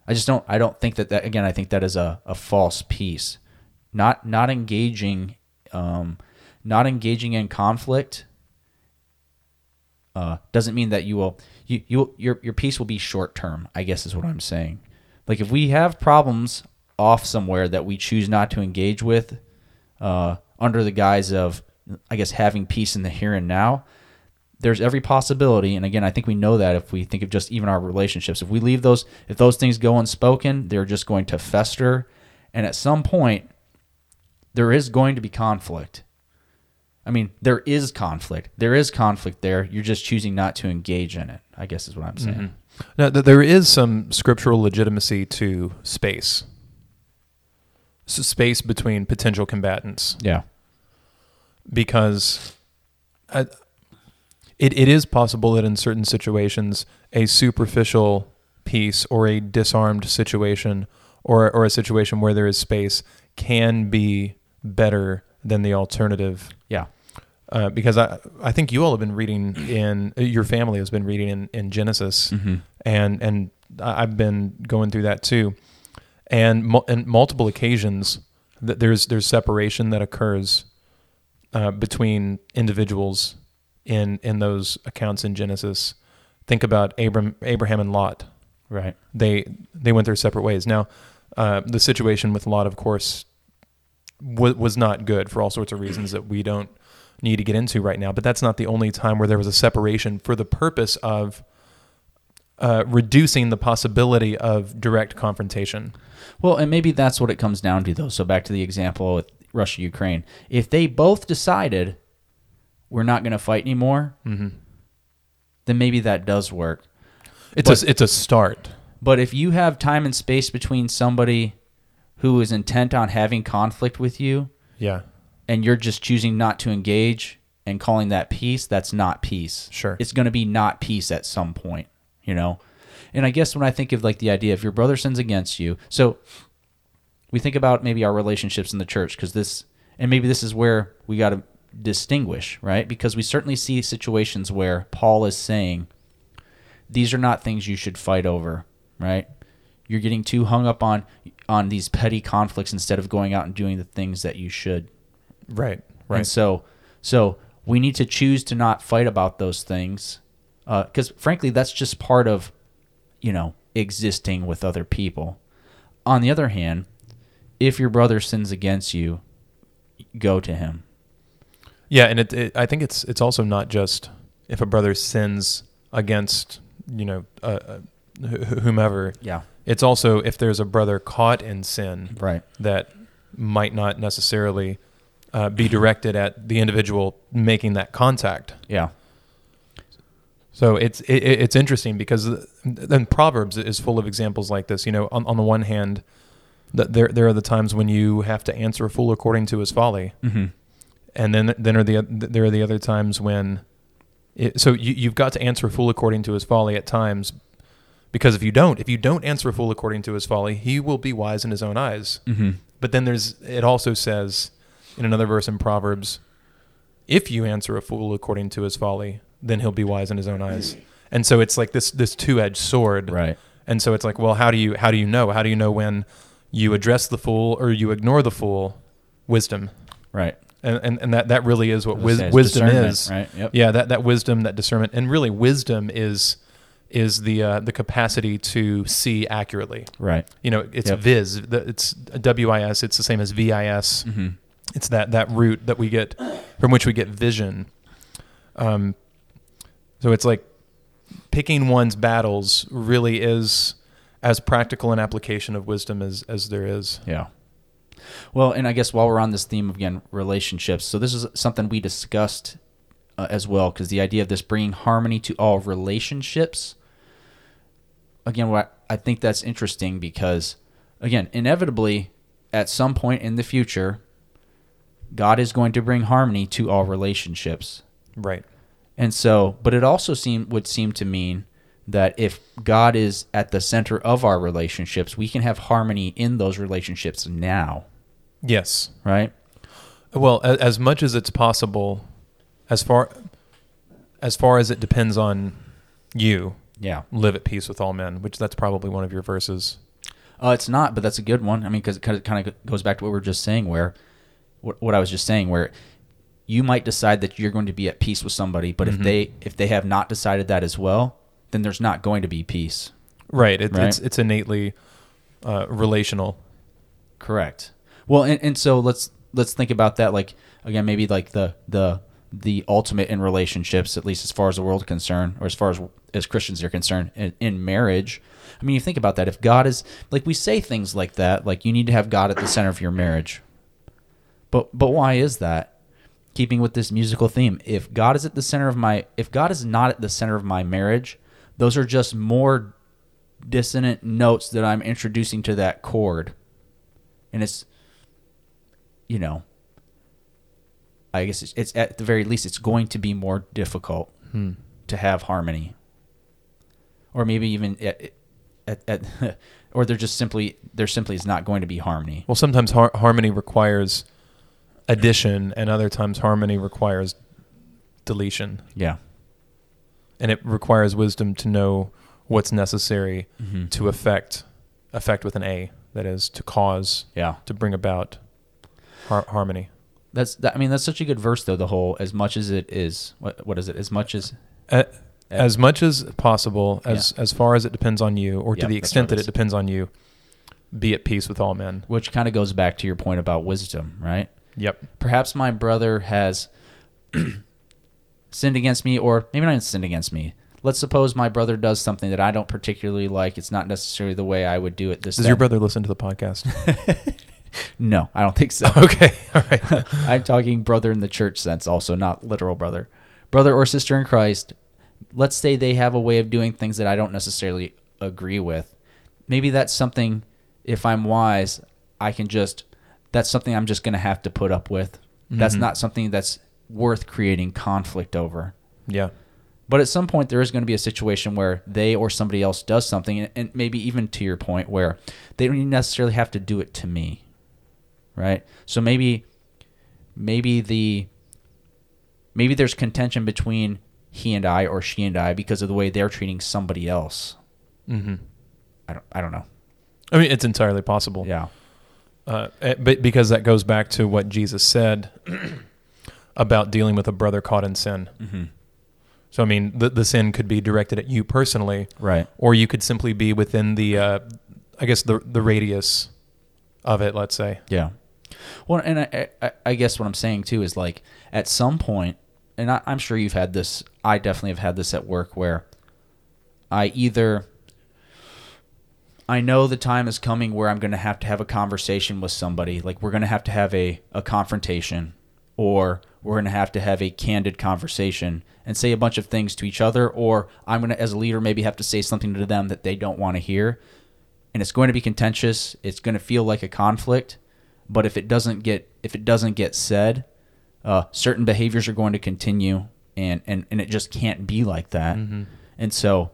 I just don't. I don't think that that again. I think that is a, a false peace. Not not engaging, um, not engaging in conflict. Uh, doesn't mean that you will you you your your peace will be short term. I guess is what I'm saying. Like if we have problems off somewhere that we choose not to engage with, uh, under the guise of I guess having peace in the here and now, there's every possibility and again i think we know that if we think of just even our relationships. If we leave those if those things go unspoken they're just going to fester and at some point there is going to be conflict. I mean there is conflict. There is conflict there. You're just choosing not to engage in it i guess is what i'm saying. Now, th- there is some scriptural legitimacy to space. Space between potential combatants. yeah. Because I, it, it is possible that in certain situations a superficial peace or a disarmed situation or, or a situation where there is space can be better than the alternative. Yeah. Uh, because I, I think you all have been reading in uh, your family has been reading in, in Genesis. Mm-hmm. And and I've been going through that too and and multiple occasions that there's there's separation that occurs uh, between individuals in in those accounts in Genesis. Think about Abram, Abraham and Lot. right They they went their separate ways. Now, uh, the situation with Lot, of course, w- was not good for all sorts of reasons that we don't need to get into right now. But that's not the only time where there was a separation for the purpose of uh, reducing the possibility of direct confrontation. Well, and maybe that's what it comes down to, though. So back to the example with Russia Ukraine. If they both decided we're not going to fight anymore, then maybe that does work. It's But- a it's a start. But if you have time and space between somebody who is intent on having conflict with you Yeah. and you're just choosing not to engage and calling that peace, that's not peace. Sure. It's going to be not peace at some point, you know? And I guess when I think of like the idea if your brother sins against you, so we think about maybe our relationships in the church because this, and maybe this is where we got to distinguish, right? Because we certainly see situations where Paul is saying, these are not things you should fight over, right? You're getting too hung up on on these petty conflicts instead of going out and doing the things that you should. Right. Right. And so, so we need to choose to not fight about those things, because frankly, that's just part of, you know, existing with other people. On the other hand, if your brother sins against you, go to him. Yeah, and it, it I think it's it's also not just if a brother sins against you know uh, uh, wh- whomever. Yeah. It's also if there's a brother caught in sin Right. that might not necessarily uh, be directed at the individual making that contact. Yeah. So it's it, it- it's interesting because then Proverbs is full of examples like this. You know, on, on the one hand, that there there are the times when you have to answer a fool according to his folly, Mm-hmm. and then then are the there are the other times when, it, so you you've got to answer a fool according to his folly at times, because if you don't if you don't answer a fool according to his folly, he will be wise in his own eyes. Mm-hmm. But then there's it also says in another verse in Proverbs, if you answer a fool according to his folly, then he'll be wise in his own eyes. And so it's like this this two edged sword. Right. And so it's like, well, how do you how do you know? How do you know when you address the fool or you ignore the fool? Wisdom. Right. And and, and that, that really is what wis- wisdom is. right? Yep. Yeah, that, that wisdom, that discernment, and really wisdom is is the uh, the capacity to see accurately. Right. You know, it's Yep. the- It's W I S. It's the same as V I S. Mm-hmm. It's that that root that we get from which we get vision. Um, so it's like picking one's battles really is as practical an application of wisdom as as there is. Yeah. Well, and I guess while we're on this theme of again, relationships. So this is something we discussed uh, as well, because the idea of this bringing harmony to all relationships. Again, what I think that's interesting because, again, inevitably, at some point in the future, God is going to bring harmony to all relationships. Right. And so, but it also seem would seem to mean that if God is at the center of our relationships, we can have harmony in those relationships now, Yes. right? Well, a- as much as it's possible, as far as far as it depends on you, Yeah. live at peace with all men. Which that's probably one of your verses. Uh, it's not, but that's a good one. I mean, because it kind of goes back to what we were just saying, where what, what I was just saying, where you might decide that you're going to be at peace with somebody, but if they if they have not decided that as well, then there's not going to be peace. Right. It, Right. It's it's innately uh, relational. Correct. Well, and, and so let's let's think about that. Like again, maybe like the the the ultimate in relationships, at least as far as the world is concerned, or as far as as Christians are concerned, in, in marriage. I mean, you think about that. If God is like we say things like that, like you need to have God at the center of your marriage. But but why is that? Keeping with this musical theme, if God is at the center of my, if God is not at the center of my marriage, those are just more dissonant notes that I'm introducing to that chord. And it's you know i guess it's, it's at the very least it's going to be more difficult Hmm. to have harmony. Or maybe even at, at, at or there just simply there simply is not going to be harmony. Well, sometimes har- harmony requires addition, and other times harmony requires deletion, yeah and it requires wisdom to know what's necessary Mhm. to affect affect with an A. That is to cause yeah to bring about har- harmony. that's that, i mean that's such a good verse though the whole as much as it is what what is it as much as A- as much as possible, as as far as it depends on you, or to the extent that it it depends on you, be at peace with all men. which kind of goes back to your point about wisdom right Yep. perhaps my brother has sinned against me or maybe not even sinned against me let's suppose my brother does something that i don't particularly like it's not necessarily the way i would do it this Does your brother listen to the podcast? no i don't think so okay. All right. i'm talking brother in the church sense also not literal brother brother or sister in christ let's say they have a way of doing things that i don't necessarily agree with maybe that's something if i'm wise i can just that's something i'm just going to have to put up with that's Mhm. not something that's worth creating conflict over Yeah. but at some point there is going to be a situation where they or somebody else does something and- and maybe even to your point where they don't even necessarily have to do it to me right so maybe maybe the maybe there's contention between he and I or she and I because of the way they're treating somebody else Mm-hmm. I don't I don't know I mean, it's entirely possible. yeah Uh, eh, but because that goes back to what Jesus said about dealing with a brother caught in sin. mm-hmm. So I mean, the the sin could be directed at you personally, right or you could simply be within the, uh, I guess the the radius of it. Let's say. Yeah. Well, and I, I, I guess what I'm saying too is like at some point, and I, I'm sure you've had this. I definitely have had this at work where I either I know the time is coming where I'm going to have to have a conversation with somebody. Like we're going to have to have a, a confrontation, or we're going to have to have a candid conversation and say a bunch of things to each other, or I'm going to, as a leader, maybe have to say something to them that they don't want to hear and it's going to be contentious. It's going to feel like a conflict, but if it doesn't get if it doesn't get said, uh, certain behaviors are going to continue, and and and it just can't be like that. Mm-hmm. And so,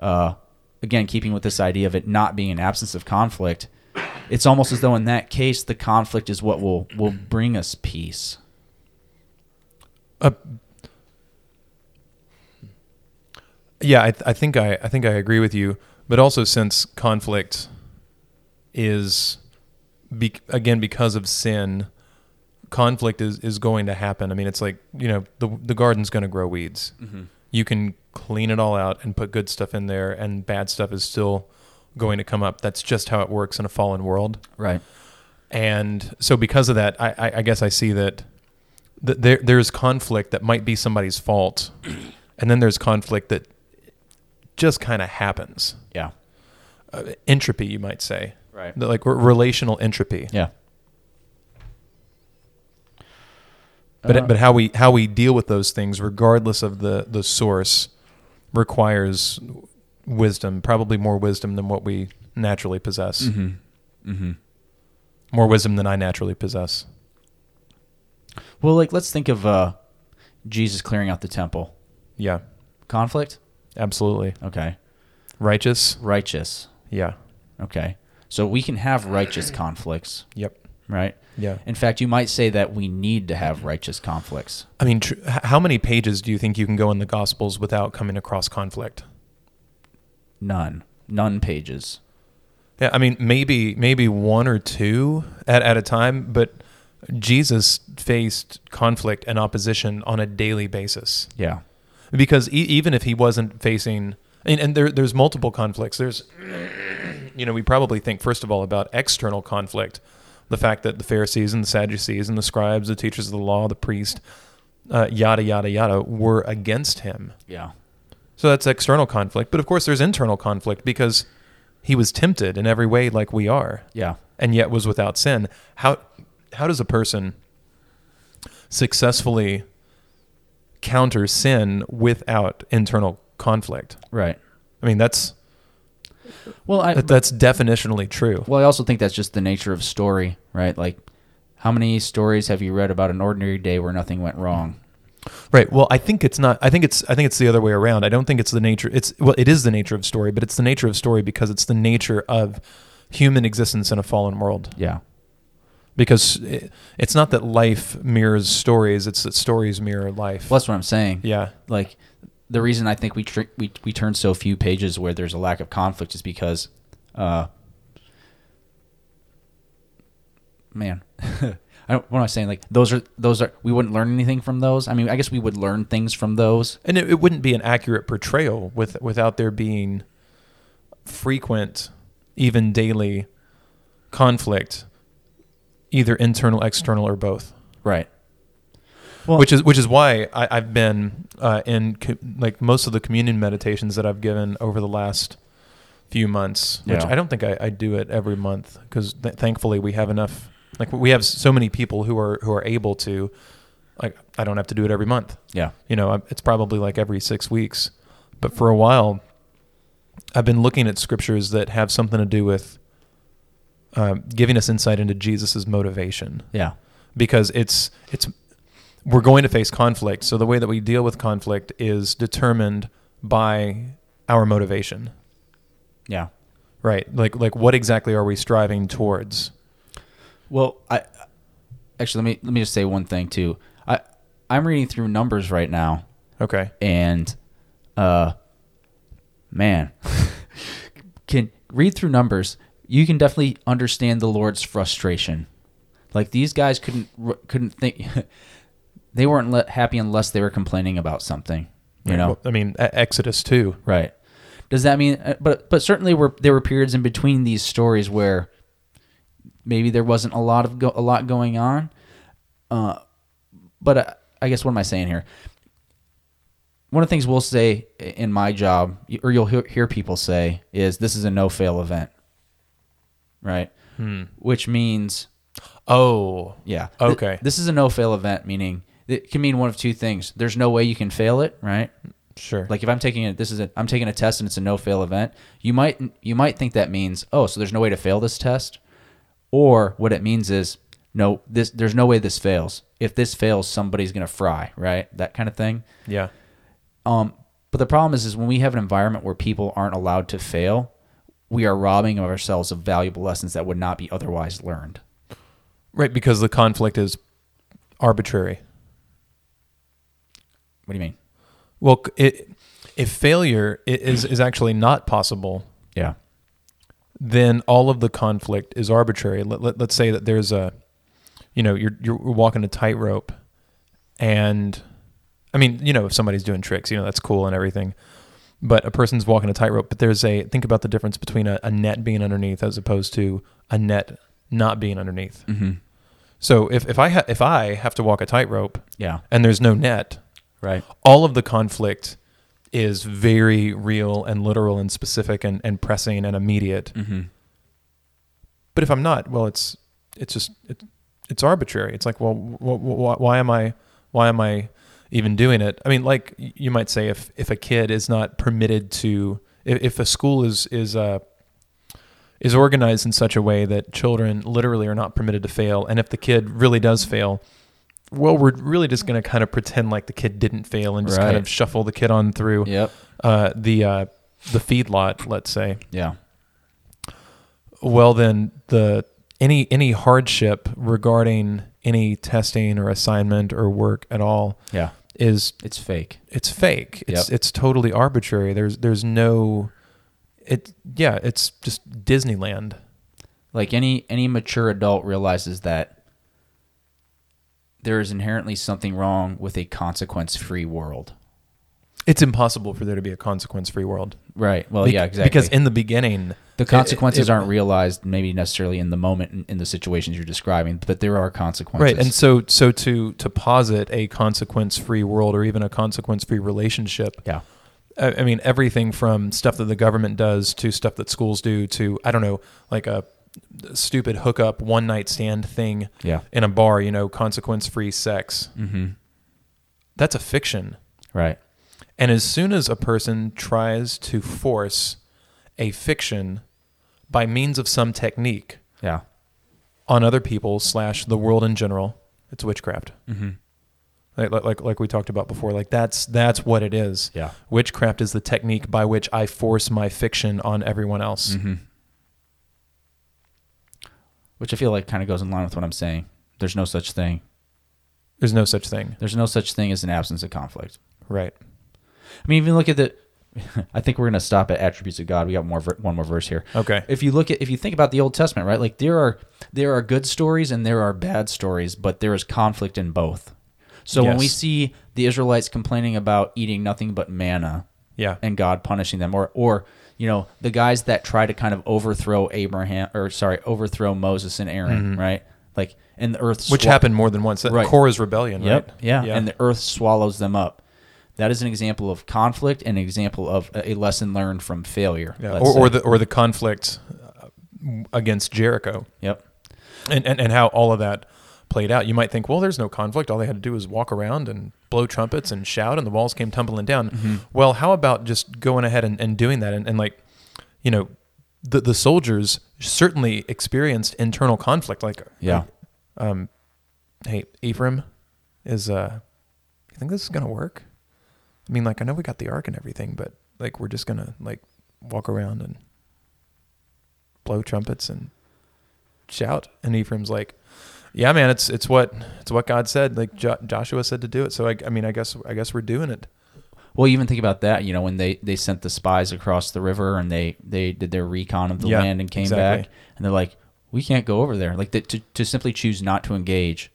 uh, again, keeping with this idea of it not being an absence of conflict, it's almost as though in that case the conflict is what will will bring us peace. Uh, yeah, I, th- I think I, I think I agree with you, but also since conflict is, be- again, because of sin, conflict is, is going to happen. I mean, it's like you know the the garden's going to grow weeds. You can clean it all out and put good stuff in there, and bad stuff is still going to come up. That's just how it works in a fallen world. Right. And so, because of that, I, I, I guess I see that th- there there's conflict that might be somebody's fault, and then there's conflict that just kind of happens. Yeah. Uh, entropy, you might say, Right. The- like re- relational entropy. Yeah. But Uh, but how we how we deal with those things, regardless of the the source, requires wisdom. Probably more wisdom than what we naturally possess. Mm-hmm. Mm-hmm. more wisdom than I naturally possess. Well, like let's think of uh, Jesus clearing out the temple. Yeah, Conflict. absolutely. Okay. Righteous. Righteous. Yeah. Okay. So we can have righteous conflicts, Yep. Right? Yeah. In fact, you might say that we need to have righteous conflicts. I mean, tr- how many pages do you think you can go in the Gospels without coming across conflict? None. None pages. Yeah, I mean, maybe maybe one or two at, at a time, but Jesus faced conflict and opposition on a daily basis. Yeah. Because e- even if he wasn't facing, and, and there, there's multiple conflicts. There's, you know, we probably think first of all about external conflict, the fact that the Pharisees and the Sadducees and the scribes, the teachers of the law, the priest, uh, yada yada yada, were against him. Yeah. So that's external conflict. But of course, there's internal conflict because he was tempted in every way like we are, Yeah. and yet was without sin. How how does a person successfully counter sin without internal conflict? Right. I mean, that's Well, I that- that's definitionally true. well, I also think that's just the nature of story, right? Like how many stories have you read about an ordinary day where nothing went wrong? Right. Well, I think it's not. I think it's. I think it's the other way around. I don't think it's the nature. It's well, it is the nature of story, but it's the nature of story because it's the nature of human existence in a fallen world. Yeah. because it, it's not that life mirrors stories; it's that stories mirror life. Well, that's what I'm saying. yeah, Like the reason I think we tr- we we turn so few pages where there's a lack of conflict is because, uh, man, I don't, what am I saying? Like those are those are we wouldn't learn anything from those. I mean, I guess we would learn things from those. and it, it wouldn't be an accurate portrayal with without there being frequent, even daily conflict, either internal, external, or both. Right. Well, which is which is why I, I've been uh, in co- like most of the communion meditations that I've given over the last few months. Which Yeah. I don't think I, I do it every month because th- thankfully we have enough. Like we have so many people who are who are able to. Like I don't have to do it every month. yeah. You know, I- it's probably like every six weeks. But for a while, I've been looking at scriptures that have something to do with um, giving us insight into Jesus's motivation Yeah. because it's it's we're going to face conflict. So the way that we deal with conflict is determined by our motivation, Yeah. right? Like like what exactly are we striving towards? Well, I actually let me let me just say one thing too. I I'm reading through numbers right now, Okay. and uh, man, can read through numbers. You can definitely understand the Lord's frustration. Like these guys couldn't couldn't think. they weren't let, happy unless they were complaining about something. You know, Well, I mean, Exodus too. Right. Does that mean? uh, But but certainly were there were periods in between these stories where maybe there wasn't a lot of go, a lot going on. Uh, but uh, I guess what am I saying here? One of the things we'll say in my job, or you'll hear, hear people say, is this is a no fail event, right? Which means Oh, yeah. Th- Okay. this is a no fail event, meaning it can mean one of two things. There's no way you can fail it, right? sure. Like if I'm taking it, this is a I'm taking a test and it's a no fail event. You might you might think that means oh, so there's no way to fail this test, or what it means is no this there's no way this fails. If this fails, somebody's gonna fry, right? That kind of thing. yeah. Um, but the problem is, is when we have an environment where people aren't allowed to fail, we are robbing ourselves of valuable lessons that would not be otherwise learned. Right, because the conflict is arbitrary. What do you mean? Well, it, if failure is is actually not possible, Yeah. then all of the conflict is arbitrary. Let, let, let's say that there's a, you know, you're you're walking a tightrope, and I mean, you know, if somebody's doing tricks, you know, that's cool and everything, but a person's walking a tightrope. But there's a think about the difference between a, a net being underneath as opposed to a net not being underneath. Mm-hmm. So if if I ha- if I have to walk a tightrope Yeah. and there's no net, Right. all of the conflict is very real and literal and specific and, and pressing and immediate. Mm-hmm. But if I'm not, well, it's it's just it, it's arbitrary. It's like, well, wh- wh- why am I why am I even doing it? I mean, like you might say, if if a kid is not permitted to, if, if a school is is uh is organized in such a way that children literally are not permitted to fail. And if the kid really does fail, well, we're really just going to kind of pretend like the kid didn't fail and just kind of shuffle the kid on through Yep. uh, the uh, the feedlot, let's say. Yeah. Well, then the any any hardship regarding any testing or assignment or work at all Yeah. is It's fake. it's fake. It's Yep. it's totally arbitrary. There's there's no it yeah, it's just Disneyland. Like any any mature adult realizes that there is inherently something wrong with a consequence-free world. It's impossible for there to be a consequence-free world. Right. Well, yeah, exactly. Because in the beginning, the consequences it- aren't realized maybe necessarily in the moment in, in the situations you're describing, but there are consequences. right, and so so to to posit a consequence-free world or even a consequence-free relationship yeah. I I mean, everything from stuff that the government does to stuff that schools do to, I don't know, like a stupid hookup one night stand thing Yeah. in a bar, you know, consequence free sex. Mm-hmm. That's a fiction. Right. And as soon as a person tries to force a fiction by means of some technique Yeah. on other people slash the world in general, it's witchcraft. Mm-hmm. Like, like- like we talked about before, like that's that's what it is. Yeah. Witchcraft is the technique by which I force my fiction on everyone else. Mm-hmm. Which I feel like kind of goes in line with what I'm saying. There's no such thing. There's no such thing. There's no such thing as an absence of conflict. Right. I mean, even look at the. I think we're going to stop at attributes of God. We got more one more verse here. Okay. If you look at if you think about the Old Testament, right? Like there are there are good stories and there are bad stories, but there is conflict in both. So when we see the Israelites complaining about eating nothing but manna Yeah. and God punishing them, or or you know the guys that try to kind of overthrow Abraham or sorry overthrow Moses and Aaron, right? Like and the earth Mm-hmm. Which happened more than once. Right. Korah's rebellion, Yep. right? Yeah. And the earth swallows them up. That is an example of conflict and an example of a a lesson learned from failure. yeah. Or, or the or the conflict uh, against Jericho, Yep. and, and and how all of that played out. You might think, well, there's no conflict. All they had to do was walk around and blow trumpets and shout, and the walls came tumbling down. Mm-hmm. Well, how about just going ahead and, and doing that, and, and like, you know, the the soldiers certainly experienced internal conflict. Like, Yeah. um, hey, Ephraim, is uh, you think this is gonna work? I mean, like, I know we got the ark and everything, but like, we're just gonna like walk around and blow trumpets and shout. And Ephraim's like, yeah, man, it's it's what it's what God said. Like jo- Joshua said to do it. So I, I mean, I guess I guess we're doing it. Well, even think about that. You know, when they, they sent the spies across the river and they, they did their recon of the Yeah, land and came exactly. back, and they're like, "We can't go over there." Like the, to to simply choose not to engage.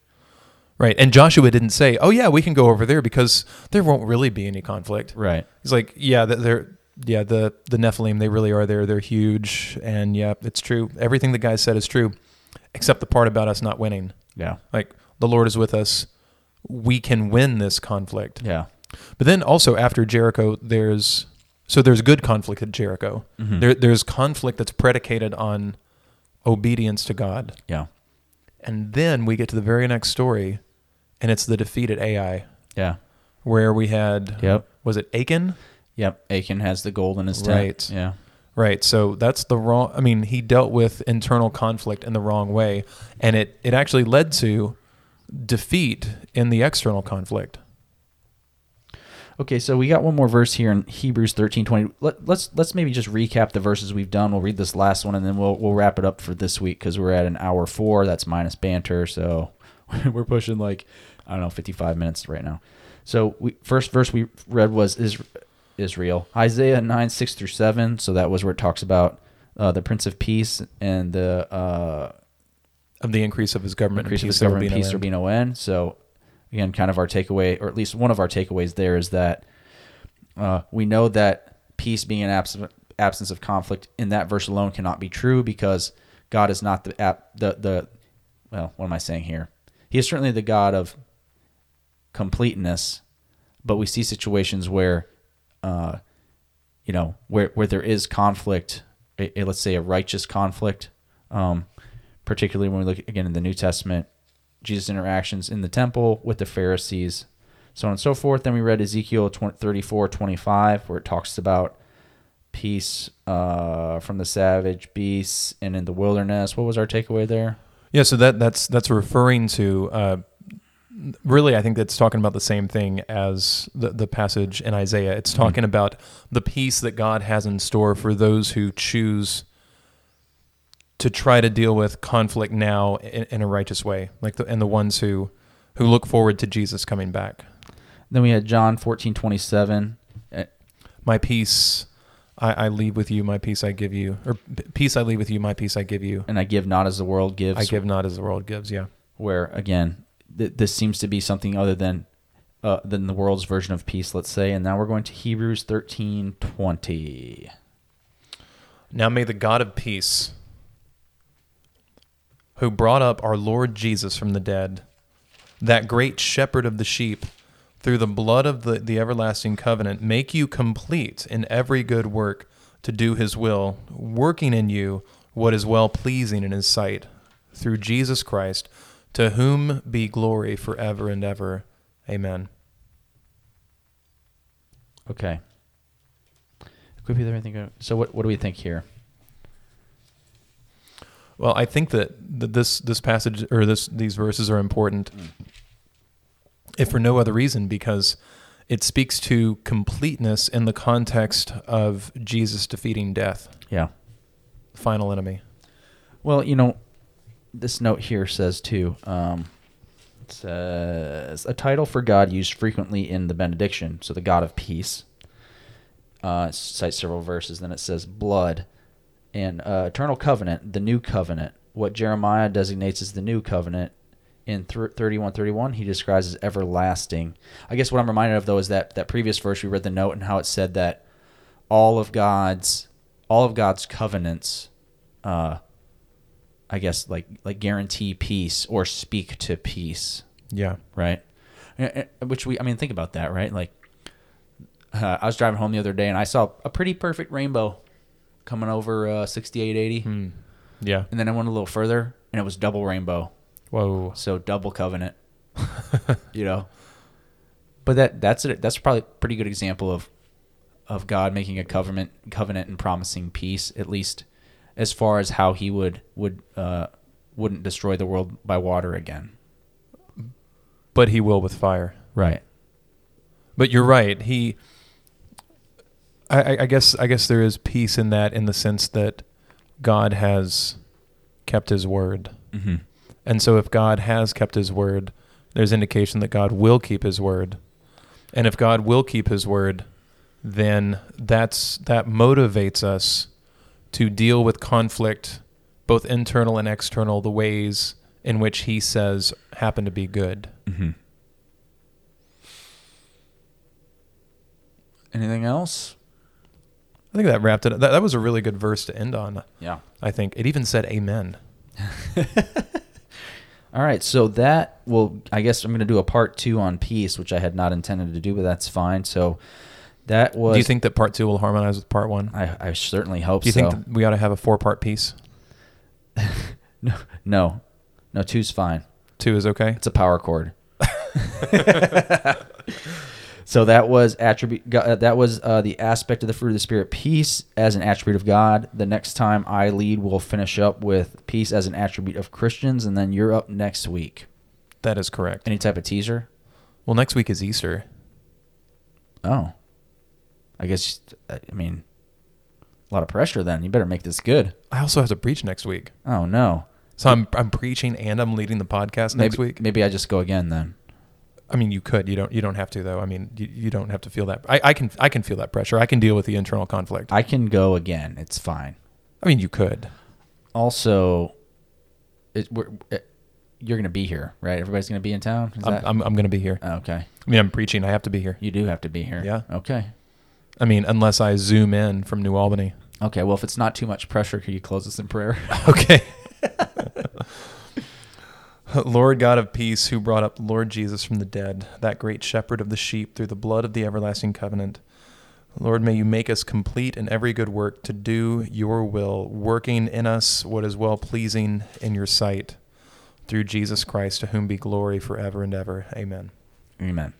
Right. And Joshua didn't say, oh yeah, we can go over there because there won't really be any conflict. Right. He's like, yeah, th- they're yeah the the Nephilim they really are there. They're huge, and yeah, it's true. Everything the guy said is true, except the part about us not winning. Yeah. Like the Lord is with us. We can win this conflict. Yeah. But then also after Jericho, there's so there's good conflict at Jericho. Mhm. There there's conflict that's predicated on obedience to God, Yeah. and then we get to the very next story, and it's the defeat at Ai, Yeah. where we had Yep. was it Achan? Yep. Achan has the gold in his tent. Right. Yeah. Right. So that's the wrong. I mean, he dealt with internal conflict in the wrong way, and it it actually led to defeat in the external conflict. Okay, so we got one more verse here in Hebrews thirteen twenty. Let, let's let's maybe just recap the verses we've done. We'll read this last one and then we'll we'll wrap it up for this week because we're at an hour four. That's minus banter, so we're pushing like I don't know fifty five minutes right now. So we first verse we read was is Israel Isaiah nine six through seven. So that was where it talks about uh, the Prince of Peace and the uh, Of the increase of his government, increase of his will government be no peace there end. be no end. So again, kind of our takeaway, or at least one of our takeaways there is that uh, we know that peace being an absence absence of conflict in that verse alone cannot be true because God is not the ap- the the well, what am I saying here? He is certainly the God of completeness, but we see situations where, uh, you know, where where there is conflict. A, a- let's say a righteous conflict, um, particularly when we look again in the New Testament, Jesus' interactions in the temple with the Pharisees, so on and so forth. Then we read Ezekiel 20, 34, 25, where it talks about peace uh, from the savage beasts and in the wilderness. What was our takeaway there? Yeah, so that that's that's referring to uh, really, I think that's talking about the same thing as the the passage in Isaiah. It's hmm. talking about the peace that God has in store for those who choose to try to deal with conflict now in, in a righteous way, like the and the ones who who look forward to Jesus coming back. Then we had John fourteen twenty seven. Eh. My peace. I, I leave with you, my peace I give you, or peace I leave with you, my peace I give you. And I give not as the world gives. I give not as the world gives. Yeah. where again th- this seems to be something other than uh, than the world's version of peace let's say. And now we're going to hebrews 13 20 Now may the God of peace, who brought up our Lord Jesus from the dead, that great shepherd of the sheep, through the blood of the, the everlasting covenant, make you complete in every good work to do his will, working in you what is well pleasing in his sight, through Jesus Christ, to whom be glory forever and ever. Amen. okay equip you with everything so what, what do we think here Well, I think that, that this this passage or this these verses are important, mm. if for no other reason, because it speaks to completeness in the context of Jesus defeating death, yeah final enemy. well you know this note here says too um, it says a title for god used frequently in the benediction so the god of peace. Uh, it cites several verses. Then it says blood and uh, eternal covenant, the new covenant, what Jeremiah designates as the new covenant in th- 3131, he describes as everlasting. I guess what I'm reminded of though is that that previous verse we read the note and how it said that all of God's all of God's covenants, uh, I guess like like guarantee peace or speak to peace, Yeah. right? Which we, I mean, think about that, right? Like, uh, I was driving home the other day and I saw a pretty perfect rainbow coming over uh, 6880. Hmm. Yeah. And then I went a little further and it was double rainbow. Whoa. So double covenant, you know? But that that's it. That's probably a pretty good example of of God making a covenant covenant and promising peace, at least as far as how he would would uh, wouldn't destroy the world by water again. But he will with fire. Right. But you're right. He. I, I- I guess I guess there is peace in that in the sense that God has kept His word. Mm-hmm. And so, if God has kept his word, there's indication that God will keep his word. And if God will keep his word, then that's that motivates us to deal with conflict, both internal and external, the ways in which he says happen to be good. Mm-hmm. Anything else? I think that wrapped it. That, that was a really good verse to end on. Yeah. I think it even said "Amen." All right, so that will. I guess I'm going to do a part two on peace, which I had not intended to do, but that's fine. So that was. Do you think that part two will harmonize with part one? I, I certainly hope so. Do you so. think we ought to have a four-part piece? no, no, no. Two's fine. Two is okay. It's a power chord. so that was attribute. uh, That was uh, the aspect of the fruit of the spirit, peace as an attribute of God. The next time I lead, we'll finish up with peace as an attribute of Christians, and then you're up next week. That is correct. Any type of teaser? Well, next week is Easter. Oh, I guess. Uh, I mean, a lot of pressure. Then you better make this good. I also have to preach next week. Oh no. So I'm I'm preaching and I'm leading the podcast Maybe, next week. Maybe I just go again then. I mean, you could. You don't. You don't have to though. I mean, you, you don't have to feel that. I, I can. I can feel that pressure. I can deal with the internal conflict. I, can go again. It's fine. I mean, you could. Also, it, we're, it, you're gonna be here, right? Everybody's gonna be in town. Is I'm, that- I'm I'm going to be here. Oh, okay. I mean, I'm preaching. I have to be here. You do have to be here. Yeah. Okay. I mean, unless I zoom in from New Albany. Okay. Well, if it's not too much pressure, could you close us in prayer? Okay. Lord God of peace, who brought up Lord Jesus from the dead, that great shepherd of the sheep through the blood of the everlasting covenant. Lord, may you make us complete in every good work to do your will, working in us what is well pleasing in your sight. Through Jesus Christ, to whom be glory forever and ever. Amen. Amen.